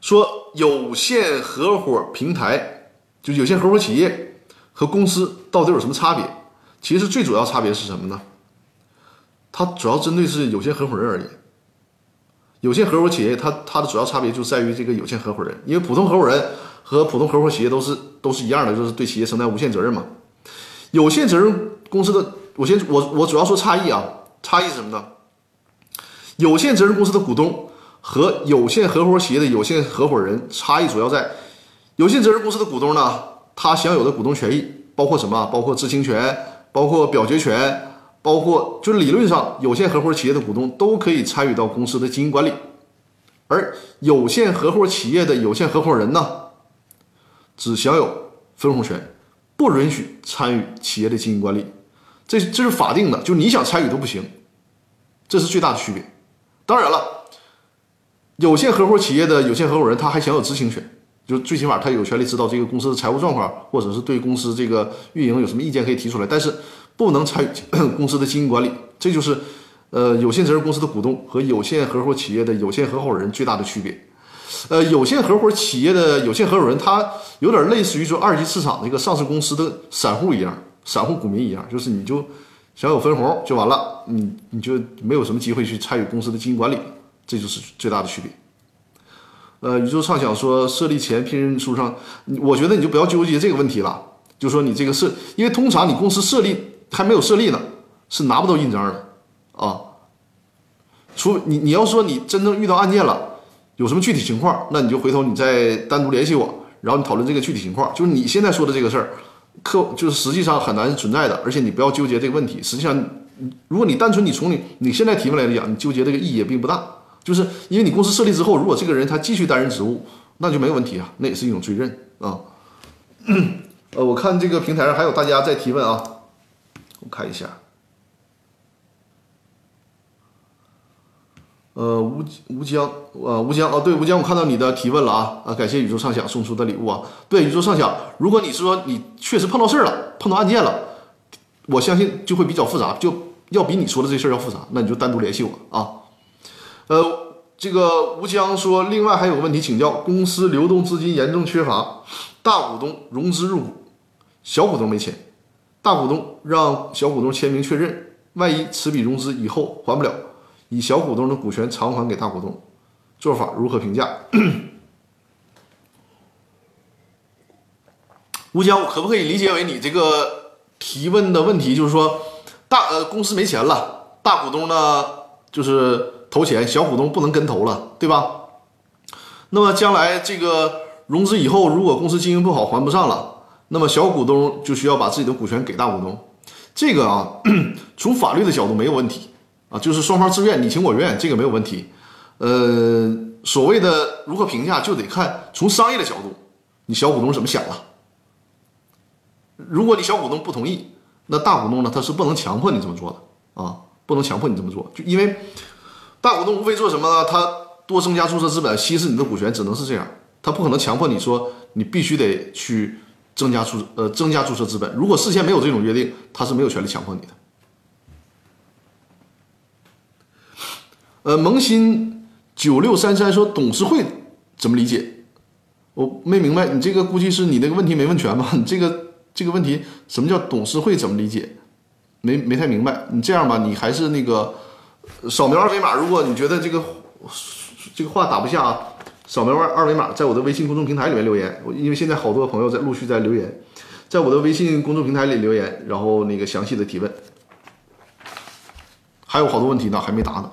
说有限合伙平台，就有限合伙企业和公司到底有什么差别？其实最主要差别是什么呢？它主要针对是有限合伙人而言。有限合伙企业，它它的主要差别就在于这个有限合伙人，因为普通合伙人和普通合伙企业都是都是一样的，就是对企业承担无限责任嘛。有限责任公司的，我先我我主要说差异啊，差异是什么呢？有限责任公司的股东和有限合伙企业的有限合伙人差异主要在，有限责任公司的股东呢，他享有的股东权益包括什么？包括知情权，包括表决权。包括就是理论上，有限合伙企业的股东都可以参与到公司的经营管理，而有限合伙企业的有限合伙人呢，只享有分红权，不允许参与企业的经营管理。这这是法定的，就你想参与都不行，这是最大的区别。当然了，有限合伙企业的有限合伙人他还享有知情权，就最起码他有权利知道这个公司的财务状况，或者是对公司这个运营有什么意见可以提出来，但是。不能参与 公司的经营管理，这就是，呃，有限责任公司的股东和有限合伙企业的有限合伙人最大的区别。呃，有限合伙企业的有限合伙人，他有点类似于说二级市场那个上市公司的散户一样，散户股民一样，就是你就享有分红就完了，你你就没有什么机会去参与公司的经营管理，这就是最大的区别。呃，宇宙畅想说设立前聘任书上，我觉得你就不要纠结这个问题了，就说你这个设，因为通常你公司设立。还没有设立呢，是拿不到印章的啊。除你你要说你真正遇到案件了，有什么具体情况，那你就回头你再单独联系我，然后你讨论这个具体情况。就是你现在说的这个事儿，客就是实际上很难存在的，而且你不要纠结这个问题。实际上，如果你单纯你从你你现在提问来讲，你纠结这个意义也并不大。就是因为你公司设立之后，如果这个人他继续担任职务，那就没有问题啊，那也是一种追认啊。呃，我看这个平台上还有大家在提问啊。我看一下，呃，吴吴江，呃，吴江，哦，对，吴江，我看到你的提问了啊，啊，感谢宇宙畅想送出的礼物啊，对，宇宙畅想，如果你说你确实碰到事儿了，碰到案件了，我相信就会比较复杂，就要比你说的这事儿要复杂，那你就单独联系我啊。呃，这个吴江说，另外还有个问题请教，公司流动资金严重缺乏，大股东融资入股，小股东没钱。大股东让小股东签名确认，万一此笔融资以后还不了，以小股东的股权偿还给大股东，做法如何评价？吴江，我可不可以理解为你这个提问的问题就是说，大呃公司没钱了，大股东呢就是投钱，小股东不能跟投了，对吧？那么将来这个融资以后，如果公司经营不好还不上了？那么小股东就需要把自己的股权给大股东，这个啊，从法律的角度没有问题啊，就是双方自愿你情我愿，这个没有问题。呃，所谓的如何评价，就得看从商业的角度，你小股东怎么想了。如果你小股东不同意，那大股东呢，他是不能强迫你这么做的啊，不能强迫你这么做，就因为大股东无非做什么呢？他多增加注册资本，稀释你的股权，只能是这样，他不可能强迫你说你必须得去。增加注呃增加注册资本，如果事先没有这种约定，他是没有权利强迫你的。呃，萌新九六三三说董事会怎么理解？我没明白，你这个估计是你那个问题没问全吧？你这个这个问题什么叫董事会怎么理解？没没太明白。你这样吧，你还是那个扫描二维码，如果你觉得这个这个话打不下。扫描二二维码，在我的微信公众平台里面留言。我因为现在好多朋友在陆续在留言，在我的微信公众平台里留言，然后那个详细的提问，还有好多问题呢，还没答呢。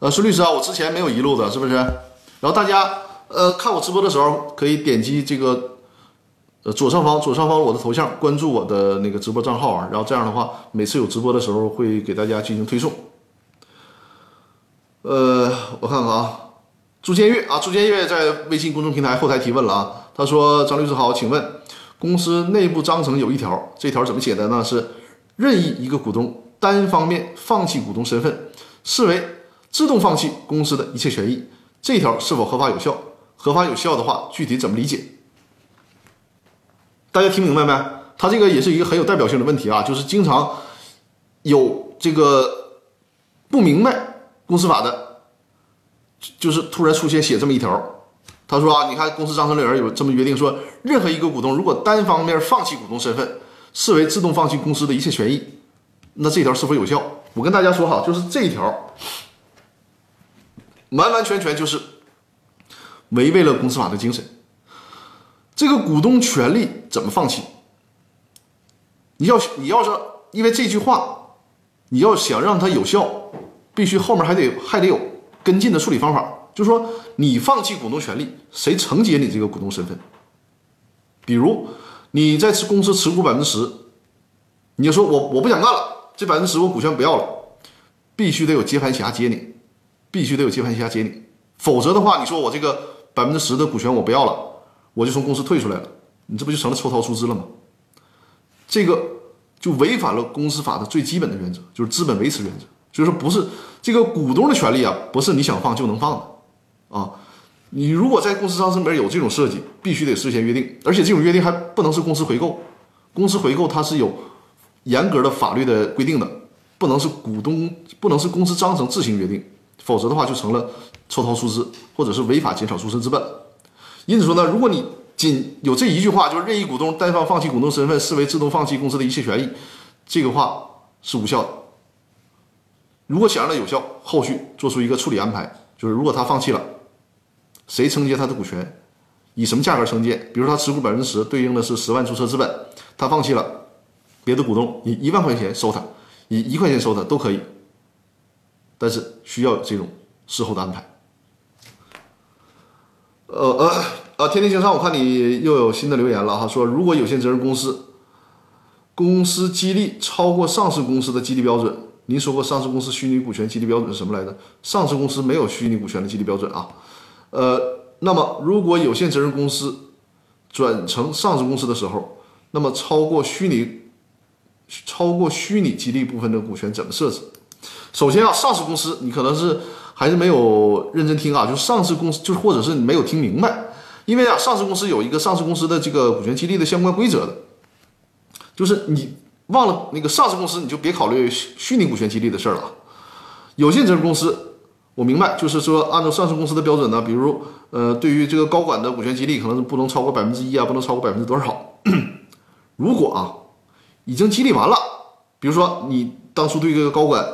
呃，孙律师啊，我之前没有遗漏的，是不是？然后大家呃看我直播的时候，可以点击这个呃左上方左上方我的头像，关注我的那个直播账号啊，然后这样的话，每次有直播的时候会给大家进行推送。呃，我看看啊。朱建月啊，朱建月在微信公众平台后台提问了啊，他说：“张律师好，请问公司内部章程有一条，这条怎么写的呢？是任意一个股东单方面放弃股东身份，视为自动放弃公司的一切权益，这条是否合法有效？合法有效的话，具体怎么理解？大家听明白没？他这个也是一个很有代表性的问题啊，就是经常有这个不明白公司法的。”就是突然出现写这么一条，他说啊，你看公司章程里边有这么约定说，任何一个股东如果单方面放弃股东身份，视为自动放弃公司的一切权益，那这条是否有效？我跟大家说哈，就是这一条，完完全全就是违背了公司法的精神。这个股东权利怎么放弃？你要你要是因为这句话，你要想让它有效，必须后面还得还得有跟进的处理方法。就是说，你放弃股东权利，谁承接你这个股东身份？比如你在持公司持股百分之十，你就说我我不想干了，这百分之十我股权不要了，必须得有接盘侠接你，必须得有接盘侠接你，否则的话，你说我这个百分之十的股权我不要了，我就从公司退出来了，你这不就成了抽逃出资了吗？这个就违反了公司法的最基本的原则，就是资本维持原则，就是说不是这个股东的权利啊，不是你想放就能放的。啊，你如果在公司章程里面有这种设计，必须得事先约定，而且这种约定还不能是公司回购，公司回购它是有严格的法律的规定的，不能是股东，不能是公司章程自行约定，否则的话就成了抽逃出资或者是违法减少出资资本。因此说呢，如果你仅有这一句话，就是任意股东单方放弃股东身份，视为自动放弃公司的一切权益，这个话是无效的。如果想让它有效，后续做出一个处理安排，就是如果他放弃了。谁承接他的股权？以什么价格承接？比如他持股百分之十，对应的是十万注册资本，他放弃了，别的股东以一万块钱收他，以一块钱收他都可以，但是需要这种事后的安排。呃呃呃，天天向上，我看你又有新的留言了哈，说如果有限责任公司公司激励超过上市公司的激励标准，您说过上市公司虚拟股权激励标准是什么来着？上市公司没有虚拟股权的激励标准啊。呃，那么如果有限责任公司转成上市公司的时候，那么超过虚拟超过虚拟激励部分的股权怎么设置？首先啊，上市公司你可能是还是没有认真听啊，就上市公司就是或者是你没有听明白，因为啊，上市公司有一个上市公司的这个股权激励的相关规则的，就是你忘了那个上市公司，你就别考虑虚虚拟股权激励的事儿了，有限责任公司。我明白，就是说，按照上市公司的标准呢，比如，呃，对于这个高管的股权激励，可能是不能超过百分之一啊，不能超过百分之多少。如果啊，已经激励完了，比如说你当初对这个高管，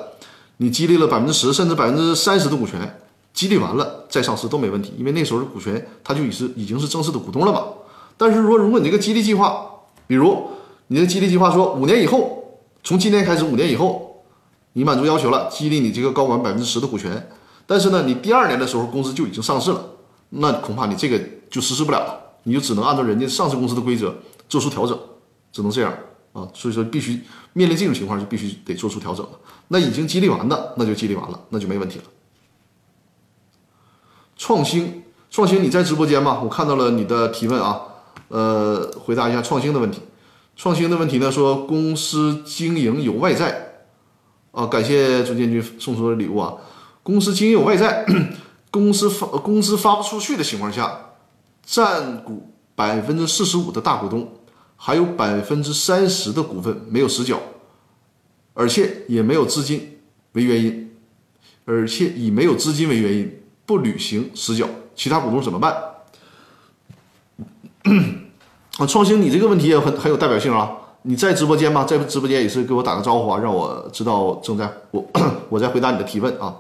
你激励了百分之十甚至百分之三十的股权，激励完了再上市都没问题，因为那时候的股权他就已是已经是正式的股东了嘛。但是说，如果你这个激励计划，比如你的激励计划说五年以后，从今天开始五年以后，你满足要求了，激励你这个高管百分之十的股权。但是呢，你第二年的时候公司就已经上市了，那恐怕你这个就实施不了了，你就只能按照人家上市公司的规则做出调整，只能这样啊。所以说，必须面临这种情况就必须得做出调整了。那已经激励完的，那就激励完了，那就没问题了。创新，创新，你在直播间吗？我看到了你的提问啊，呃，回答一下创新的问题。创新的问题呢，说公司经营有外债啊，感谢朱建军送出的礼物啊。公司经营有外债，公司发公司发不出去的情况下，占股百分之四十五的大股东还有百分之三十的股份没有实缴，而且也没有资金为原因，而且以没有资金为原因不履行实缴，其他股东怎么办？啊，创新，你这个问题也很很有代表性啊！你在直播间吗？在直播间也是给我打个招呼啊，让我知道正在我 我在回答你的提问啊。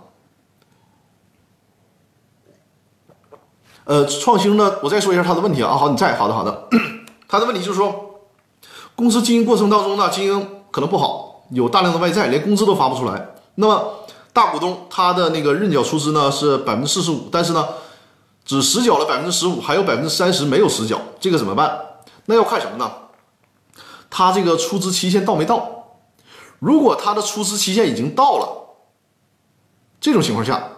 呃，创新呢，我再说一下他的问题啊。好，你在，好的，好的。他的问题就是说，公司经营过程当中呢，经营可能不好，有大量的外债，连工资都发不出来。那么大股东他的那个认缴出资呢是百分之四十五，但是呢，只实缴了百分之十五，还有百分之三十没有实缴，这个怎么办？那要看什么呢？他这个出资期限到没到？如果他的出资期限已经到了，这种情况下，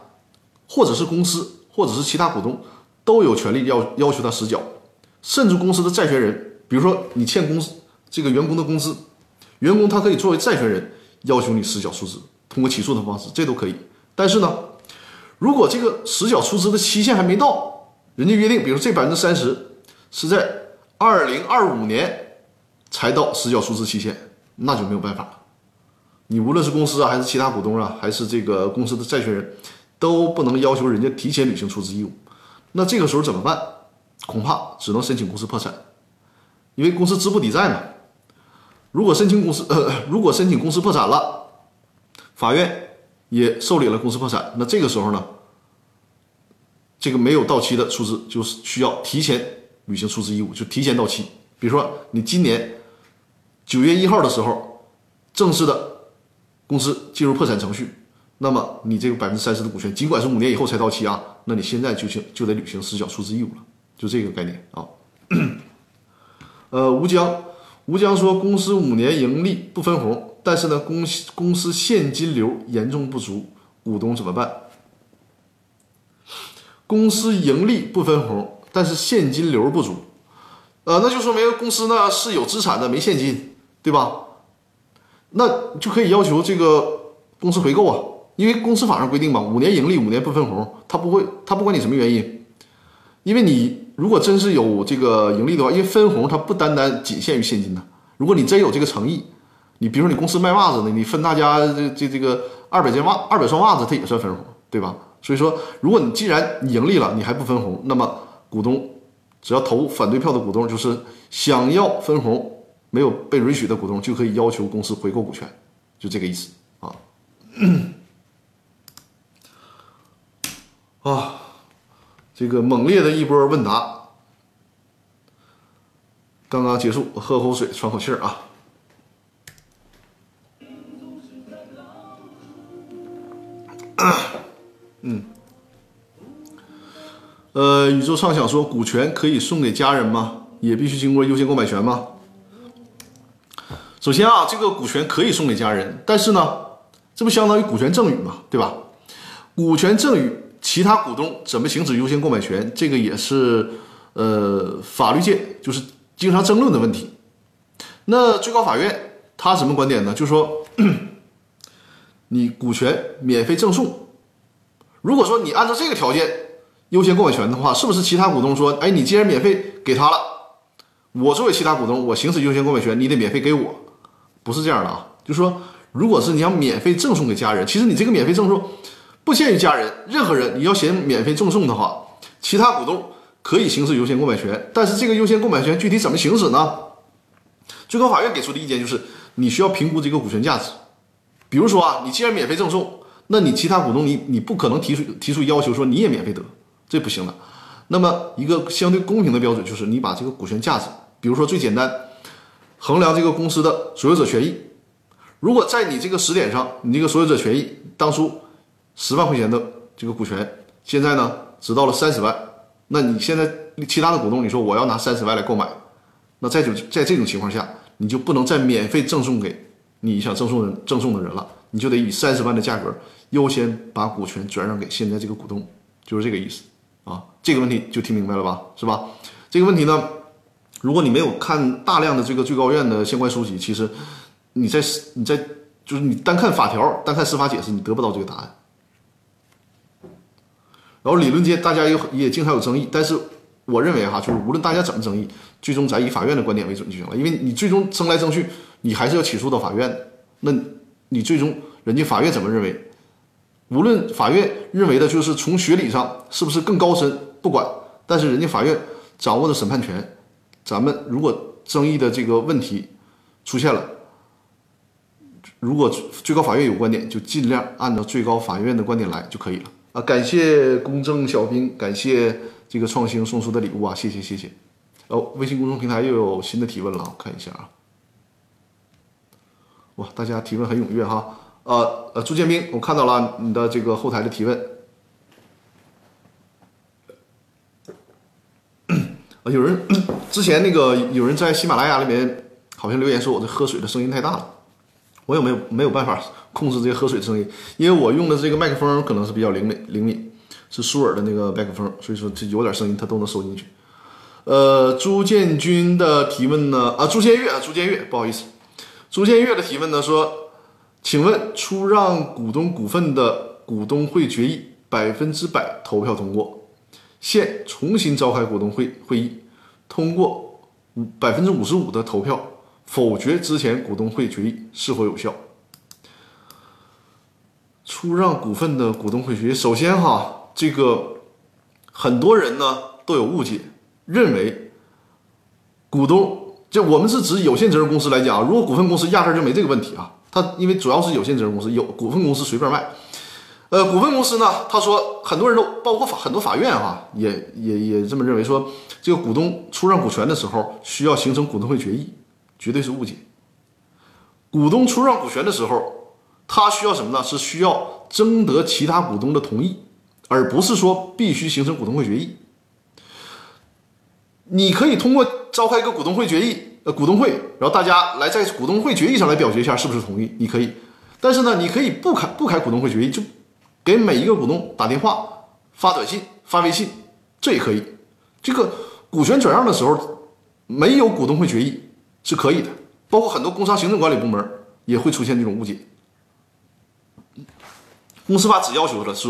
或者是公司，或者是其他股东。都有权利要要求他实缴，甚至公司的债权人，比如说你欠公司这个员工的工资，员工他可以作为债权人要求你实缴出资，通过起诉的方式，这都可以。但是呢，如果这个实缴出资的期限还没到，人家约定，比如这百分之三十是在二零二五年才到实缴出资期限，那就没有办法了。你无论是公司啊，还是其他股东啊，还是这个公司的债权人，都不能要求人家提前履行出资义务。那这个时候怎么办？恐怕只能申请公司破产，因为公司资不抵债嘛。如果申请公司呃，如果申请公司破产了，法院也受理了公司破产，那这个时候呢，这个没有到期的出资就是需要提前履行出资义务，就提前到期。比如说你今年九月一号的时候正式的公司进入破产程序，那么你这个百分之三十的股权，尽管是五年以后才到期啊，那你现在就行就得履行实缴出资义务了，就这个概念啊。呃，吴江，吴江说公司五年盈利不分红，但是呢，公公司现金流严重不足，股东怎么办？公司盈利不分红，但是现金流不足，呃，那就说明公司呢是有资产的，没现金，对吧？那就可以要求这个公司回购啊，因为公司法上规定嘛，五年盈利五年不分红，他不会，他不管你什么原因，因为你如果真是有这个盈利的话，因为分红它不单单仅限于现金的，如果你真有这个诚意，你比如说你公司卖袜子的，你分大家这这这个二百件袜二百双袜子，它也算分红，对吧？所以说，如果你既然你盈利了，你还不分红，那么股东只要投反对票的股东，就是想要分红没有被允许的股东，就可以要求公司回购股权，就这个意思啊。啊，这个猛烈的一波问答刚刚结束，喝口水，喘口气儿啊。嗯，呃，宇宙畅想说，股权可以送给家人吗？也必须经过优先购买权吗？首先啊，这个股权可以送给家人，但是呢，这不相当于股权赠与嘛，对吧？股权赠与，其他股东怎么行使优先购买权，这个也是呃法律界就是经常争论的问题。那最高法院他什么观点呢？就说 你股权免费赠送。如果说你按照这个条件优先购买权的话，是不是其他股东说，哎，你既然免费给他了，我作为其他股东，我行使优先购买权，你得免费给我？不是这样的啊，就是说，如果是你想免费赠送给家人，其实你这个免费赠送不限于家人，任何人你要嫌免费赠送的话，其他股东可以行使优先购买权，但是这个优先购买权具体怎么行使呢？最高法院给出的意见就是，你需要评估这个股权价值，比如说啊，你既然免费赠送。那你其他股东，你你不可能提出提出要求说你也免费得，这不行的。那么一个相对公平的标准就是你把这个股权价值，比如说最简单衡量这个公司的所有者权益，如果在你这个时点上，你这个所有者权益当初十万块钱的这个股权，现在呢只到了三十万，那你现在其他的股东你说我要拿三十万来购买，那在就在这种情况下，你就不能再免费赠送给你想赠送人赠送的人了。你就得以三十万的价格优先把股权转让给现在这个股东，就是这个意思啊。这个问题就听明白了吧？是吧？这个问题呢，如果你没有看大量的这个最高院的相关书籍，其实你在你在就是你单看法条、单看司法解释，你得不到这个答案。然后理论界大家有也经常有争议，但是我认为哈，就是无论大家怎么争议，最终咱以法院的观点为准就行了，因为你最终争来争去，你还是要起诉到法院。那。你最终人家法院怎么认为？无论法院认为的就是从学理上是不是更高深，不管，但是人家法院掌握的审判权，咱们如果争议的这个问题出现了，如果最高法院有观点，就尽量按照最高法院的观点来就可以了啊！感谢公正小兵，感谢这个创新送出的礼物啊，谢谢谢谢。哦，微信公众平台又有新的提问了，我看一下啊。哇，大家提问很踊跃哈，呃呃，朱建兵，我看到了你的这个后台的提问，啊，有人之前那个有人在喜马拉雅里面好像留言说我这喝水的声音太大了，我也没有没有办法控制这个喝水的声音，因为我用的这个麦克风可能是比较灵敏灵敏，是舒尔的那个麦克风，所以说这有点声音它都能收进去。呃，朱建军的提问呢，啊，朱建月啊，朱建月，不好意思。朱建月的提问呢说：“请问出让股东股份的股东会决议百分之百投票通过，现重新召开股东会会议，通过五百分之五十五的投票否决之前股东会决议是否有效？出让股份的股东会决议，首先哈，这个很多人呢都有误解，认为股东就我们是指有限责任公司来讲，如果股份公司压根就没这个问题啊。他因为主要是有限责任公司，有股份公司随便卖。呃，股份公司呢，他说很多人都包括法很多法院啊，也也也这么认为，说这个股东出让股权的时候需要形成股东会决议，绝对是误解。股东出让股权的时候，他需要什么呢？是需要征得其他股东的同意，而不是说必须形成股东会决议。你可以通过召开一个股东会决议。呃，股东会，然后大家来在股东会决议上来表决一下是不是同意，你可以。但是呢，你可以不开不开股东会决议，就给每一个股东打电话、发短信、发微信，这也可以。这个股权转让的时候没有股东会决议是可以的，包括很多工商行政管理部门也会出现这种误解。公司法只要求的是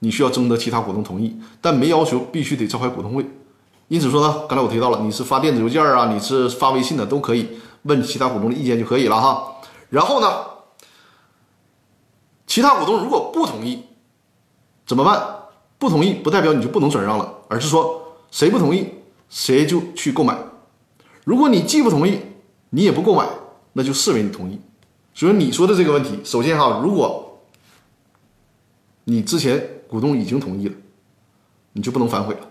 你需要征得其他股东同意，但没要求必须得召开股东会。因此说呢，刚才我提到了，你是发电子邮件啊，你是发微信的，都可以问其他股东的意见就可以了哈。然后呢，其他股东如果不同意，怎么办？不同意不代表你就不能转让了，而是说谁不同意谁就去购买。如果你既不同意，你也不购买，那就视为你同意。所以你说的这个问题，首先哈，如果你之前股东已经同意了，你就不能反悔了。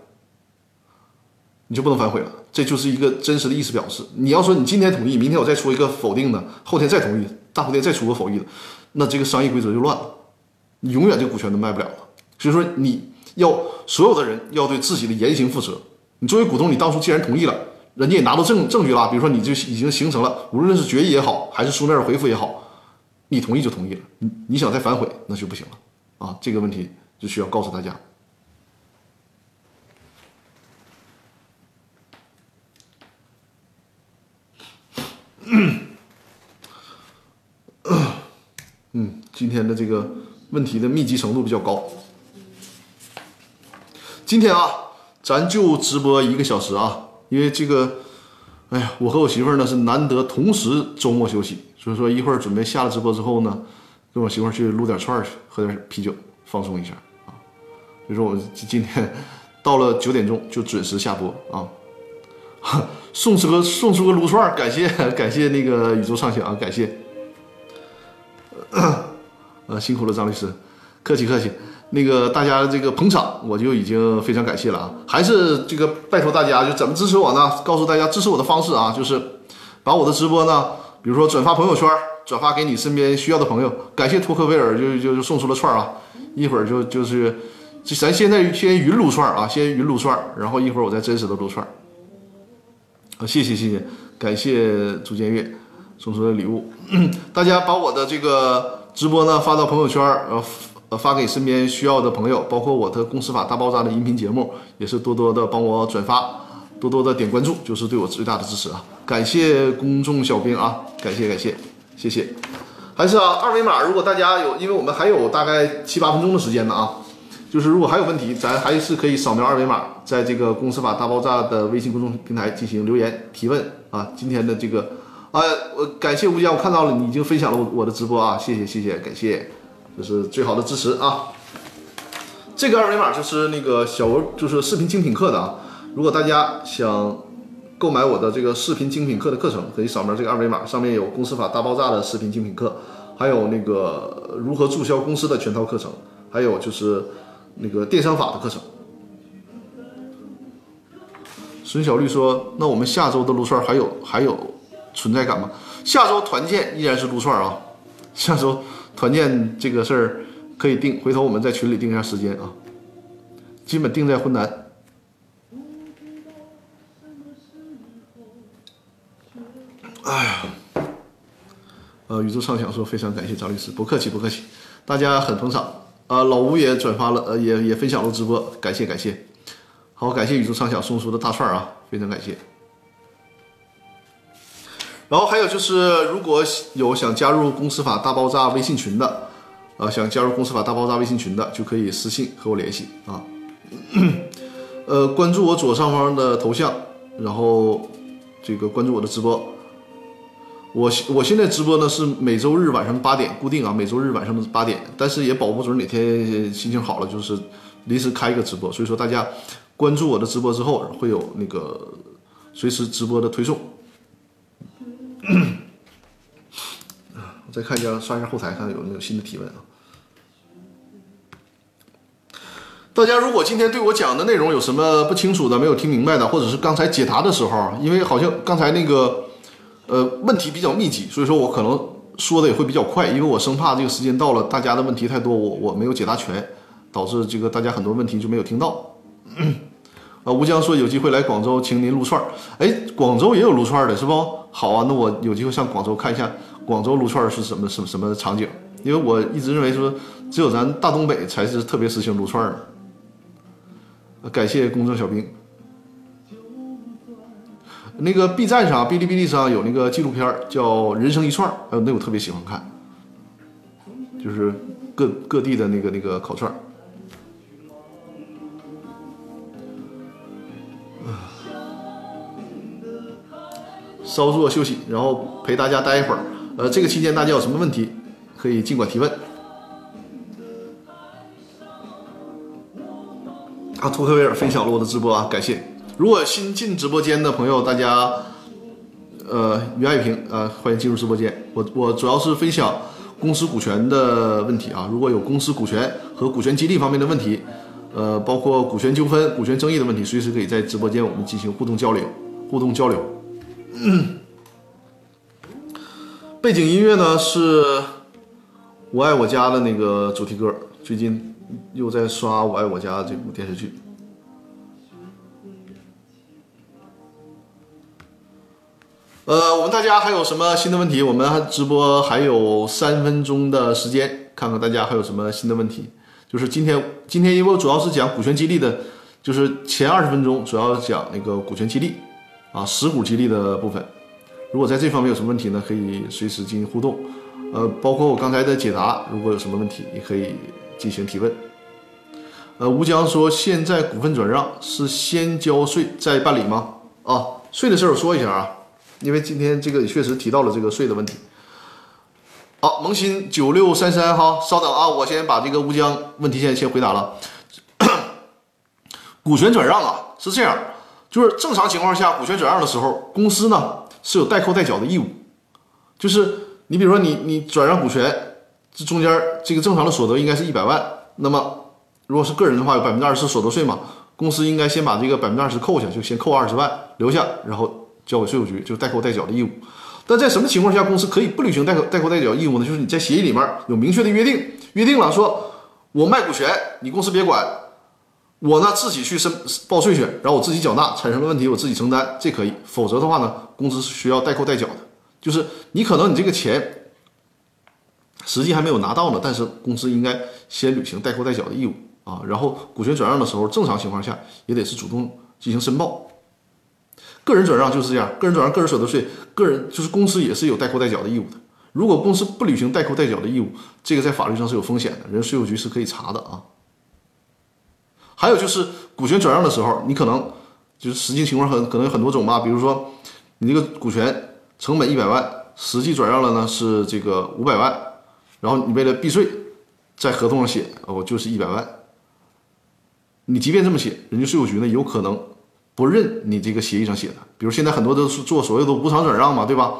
你就不能反悔了，这就是一个真实的意思表示。你要说你今天同意，明天我再出一个否定的，后天再同意，大后天再出个否定的，那这个商业规则就乱了，你永远这股权都卖不了了。所以说，你要所有的人要对自己的言行负责。你作为股东，你当初既然同意了，人家也拿到证证据了，比如说你就已经形成了，无论是决议也好，还是书面回复也好，你同意就同意了。你你想再反悔，那就不行了啊！这个问题就需要告诉大家。嗯，今天的这个问题的密集程度比较高。今天啊，咱就直播一个小时啊，因为这个，哎呀，我和我媳妇儿呢是难得同时周末休息，所以说一会儿准备下了直播之后呢，跟我媳妇儿去撸点串儿去，喝点啤酒，放松一下啊。所以说我今天到了九点钟就准时下播啊。送出个送出个撸串，感谢感谢那个宇宙畅想，感谢，呃辛苦了张律师，客气客气。那个大家这个捧场，我就已经非常感谢了啊。还是这个拜托大家，就怎么支持我呢？告诉大家支持我的方式啊，就是把我的直播呢，比如说转发朋友圈，转发给你身边需要的朋友。感谢托克维尔，就就就送出了串啊，一会儿就就是，咱现在先云撸串啊，先云撸串，然后一会儿我再真实的撸串。啊，谢谢谢谢，感谢朱建月送出的礼物。大家把我的这个直播呢发到朋友圈，呃呃发给身边需要的朋友，包括我的《公司法大爆炸》的音频节目，也是多多的帮我转发，多多的点关注，就是对我最大的支持啊！感谢公众小兵啊，感谢感谢，谢谢。还是啊，二维码，如果大家有，因为我们还有大概七八分钟的时间呢啊。就是如果还有问题，咱还是可以扫描二维码，在这个公司法大爆炸的微信公众平台进行留言提问啊。今天的这个，啊，我感谢吴江，我看到了你已经分享了我我的直播啊，谢谢谢谢，感谢，这是最好的支持啊。这个二维码就是那个小额，就是视频精品课的啊。如果大家想购买我的这个视频精品课的课程，可以扫描这个二维码，上面有公司法大爆炸的视频精品课，还有那个如何注销公司的全套课程，还有就是。那个电商法的课程，孙小绿说：“那我们下周的撸串还有还有存在感吗？下周团建依然是撸串啊，下周团建这个事儿可以定，回头我们在群里定一下时间啊，基本定在湖南。”哎呀，呃，宇宙畅想说非常感谢张律师，不客气不客气，大家很捧场。啊，老吴也转发了，呃，也也分享了直播，感谢感谢，好，感谢宇宙畅想送出的大串啊，非常感谢。然后还有就是，如果有想加入公司法大爆炸微信群的，啊，想加入公司法大爆炸微信群的，就可以私信和我联系啊。呃，关注我左上方的头像，然后这个关注我的直播。我我现在直播呢是每周日晚上八点固定啊，每周日晚上的八点，但是也保不准哪天心情好了，就是临时开一个直播，所以说大家关注我的直播之后，会有那个随时直播的推送。我再看一下，刷一下后台，看有没有新的提问啊。大家如果今天对我讲的内容有什么不清楚的、没有听明白的，或者是刚才解答的时候，因为好像刚才那个呃问题比较密集，所以说我可能说的也会比较快，因为我生怕这个时间到了，大家的问题太多，我我没有解答全，导致这个大家很多问题就没有听到。啊，吴江说有机会来广州，请您撸串儿。哎，广州也有撸串儿的是不？好啊，那我有机会上广州看一下广州撸串儿是什么什么什么场景，因为我一直认为说只有咱大东北才是特别实行撸串儿的。感谢公正小兵。那个 B 站上、哔哩哔哩上有那个纪录片叫《人生一串》，还有那我特别喜欢看，就是各各地的那个那个烤串。稍作休息，然后陪大家待一会儿。呃，这个期间大家有什么问题，可以尽管提问。啊，图克维尔分享了我的直播啊，感谢。如果新进直播间的朋友，大家，呃，于爱平呃，欢迎进入直播间。我我主要是分享公司股权的问题啊，如果有公司股权和股权激励方面的问题，呃，包括股权纠纷、股权争议的问题，随时可以在直播间我们进行互动交流。互动交流。背景音乐呢是《我爱我家》的那个主题歌，最近。又在刷《我爱我家》这部电视剧。呃，我们大家还有什么新的问题？我们直播还有三分钟的时间，看看大家还有什么新的问题。就是今天，今天因为我主要是讲股权激励的，就是前二十分钟主要讲那个股权激励啊，实股激励的部分。如果在这方面有什么问题呢，可以随时进行互动。呃，包括我刚才的解答，如果有什么问题，也可以。进行提问。呃，吴江说，现在股份转让是先交税再办理吗？啊，税的事儿我说一下啊，因为今天这个也确实提到了这个税的问题。好，萌新九六三三哈，稍等啊，我先把这个吴江问题先先回答了。股权转让啊，是这样，就是正常情况下，股权转让的时候，公司呢是有代扣代缴的义务，就是你比如说你你转让股权。这中间这个正常的所得应该是一百万，那么如果是个人的话，有百分之二十所得税嘛，公司应该先把这个百分之二十扣下，就先扣二十万留下，然后交给税务局，就是代扣代缴的义务。但在什么情况下公司可以不履行代扣代扣代缴义务呢？就是你在协议里面有明确的约定，约定了说，我卖股权，你公司别管，我呢自己去申报税去，然后我自己缴纳，产生了问题我自己承担，这可以。否则的话呢，公司是需要代扣代缴的，就是你可能你这个钱。实际还没有拿到呢，但是公司应该先履行代扣代缴的义务啊。然后股权转让的时候，正常情况下也得是主动进行申报。个人转让就是这样，个人转让个人所得税，个人就是公司也是有代扣代缴的义务的。如果公司不履行代扣代缴的义务，这个在法律上是有风险的，人税务局是可以查的啊。还有就是股权转让的时候，你可能就是实际情况很可能有很多种吧，比如说你这个股权成本一百万，实际转让了呢是这个五百万。然后你为了避税，在合同上写哦就是一百万。你即便这么写，人家税务局呢有可能不认你这个协议上写的。比如现在很多都是做所谓的无偿转让嘛，对吧？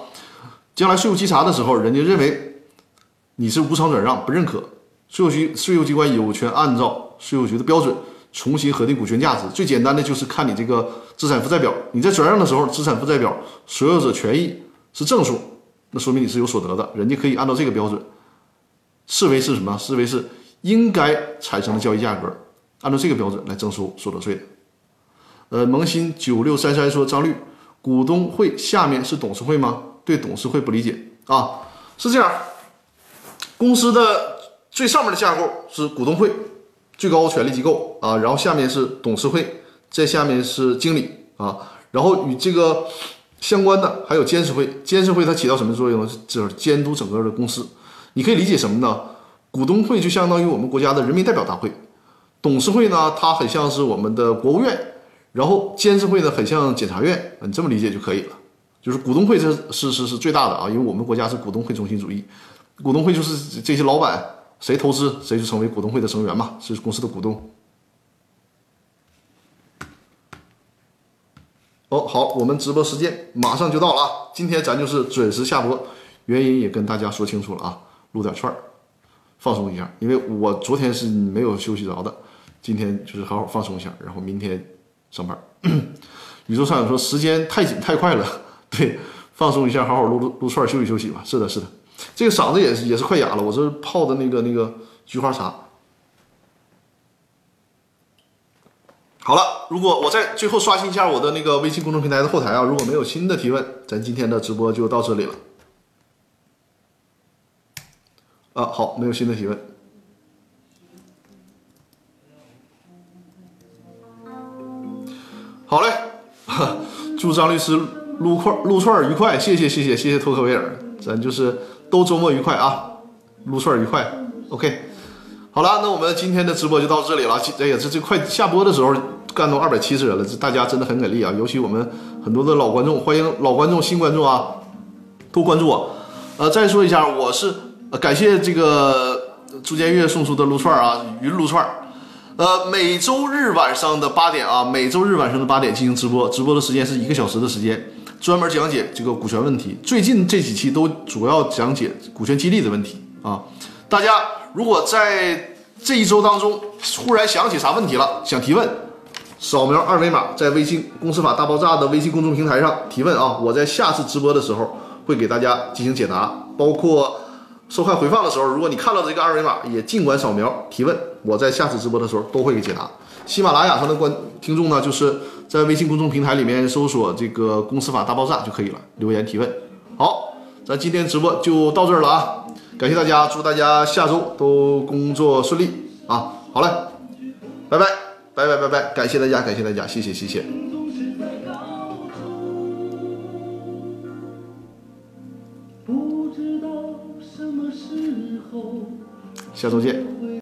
将来税务稽查的时候，人家认为你是无偿转让，不认可，税务局税务机关有权按照税务局的标准重新核定股权价值。最简单的就是看你这个资产负债表，你在转让的时候，资产负债表所有者权益是正数，那说明你是有所得的，人家可以按照这个标准。视为是什么？视为是应该产生的交易价格，按照这个标准来征收所得税的。呃，萌新九六三三说张律，股东会下面是董事会吗？对董事会不理解啊，是这样，公司的最上面的架构是股东会，最高权力机构啊，然后下面是董事会，在下面是经理啊，然后与这个相关的还有监事会，监事会它起到什么作用呢？就是监督整个的公司。你可以理解什么呢？股东会就相当于我们国家的人民代表大会，董事会呢，它很像是我们的国务院，然后监事会呢，很像检察院，你这么理解就可以了。就是股东会是是是是最大的啊，因为我们国家是股东会中心主义，股东会就是这些老板谁投资谁就成为股东会的成员嘛，是公司的股东。哦，好，我们直播时间马上就到了啊，今天咱就是准时下播，原因也跟大家说清楚了啊，撸点串儿，放松一下，因为我昨天是没有休息着的，今天就是好好放松一下，然后明天。上班。宇宙上说时间太紧太快了，对，放松一下，好好撸撸撸串，休息休息吧。是的，是的，这个嗓子也是也是快哑了，我这泡的那个那个菊花茶。好了，如果我在最后刷新一下我的那个微信公众平台的后台啊，如果没有新的提问，咱今天的直播就到这里了。啊，好，没有新的提问。好嘞，祝张律师撸块撸串愉快，谢谢谢谢谢谢托克维尔，咱就是都周末愉快啊，撸串愉快，OK。好了，那我们今天的直播就到这里了。哎呀，这这快下播的时候干到二百七十人了，这大家真的很给力啊！尤其我们很多的老观众，欢迎老观众、新观众啊，多关注我。呃，再说一下，我是感谢这个朱建月送出的撸串啊，云撸串。呃，每周日晚上的八点啊，每周日晚上的八点进行直播，直播的时间是一个小时的时间，专门讲解这个股权问题。最近这几期都主要讲解股权激励的问题啊，大家。如果在这一周当中忽然想起啥问题了，想提问，扫描二维码，在微信公司法大爆炸的微信公众平台上提问啊！我在下次直播的时候会给大家进行解答，包括收看回放的时候，如果你看到这个二维码，也尽管扫描提问，我在下次直播的时候都会给解答。喜马拉雅上的观听众呢，就是在微信公众平台里面搜索这个公司法大爆炸就可以了，留言提问。好，咱今天直播就到这儿了啊！感谢大家，祝大家下周都工作顺利啊！好嘞，拜拜拜拜拜拜，感谢大家，感谢大家，谢谢谢谢，下周见。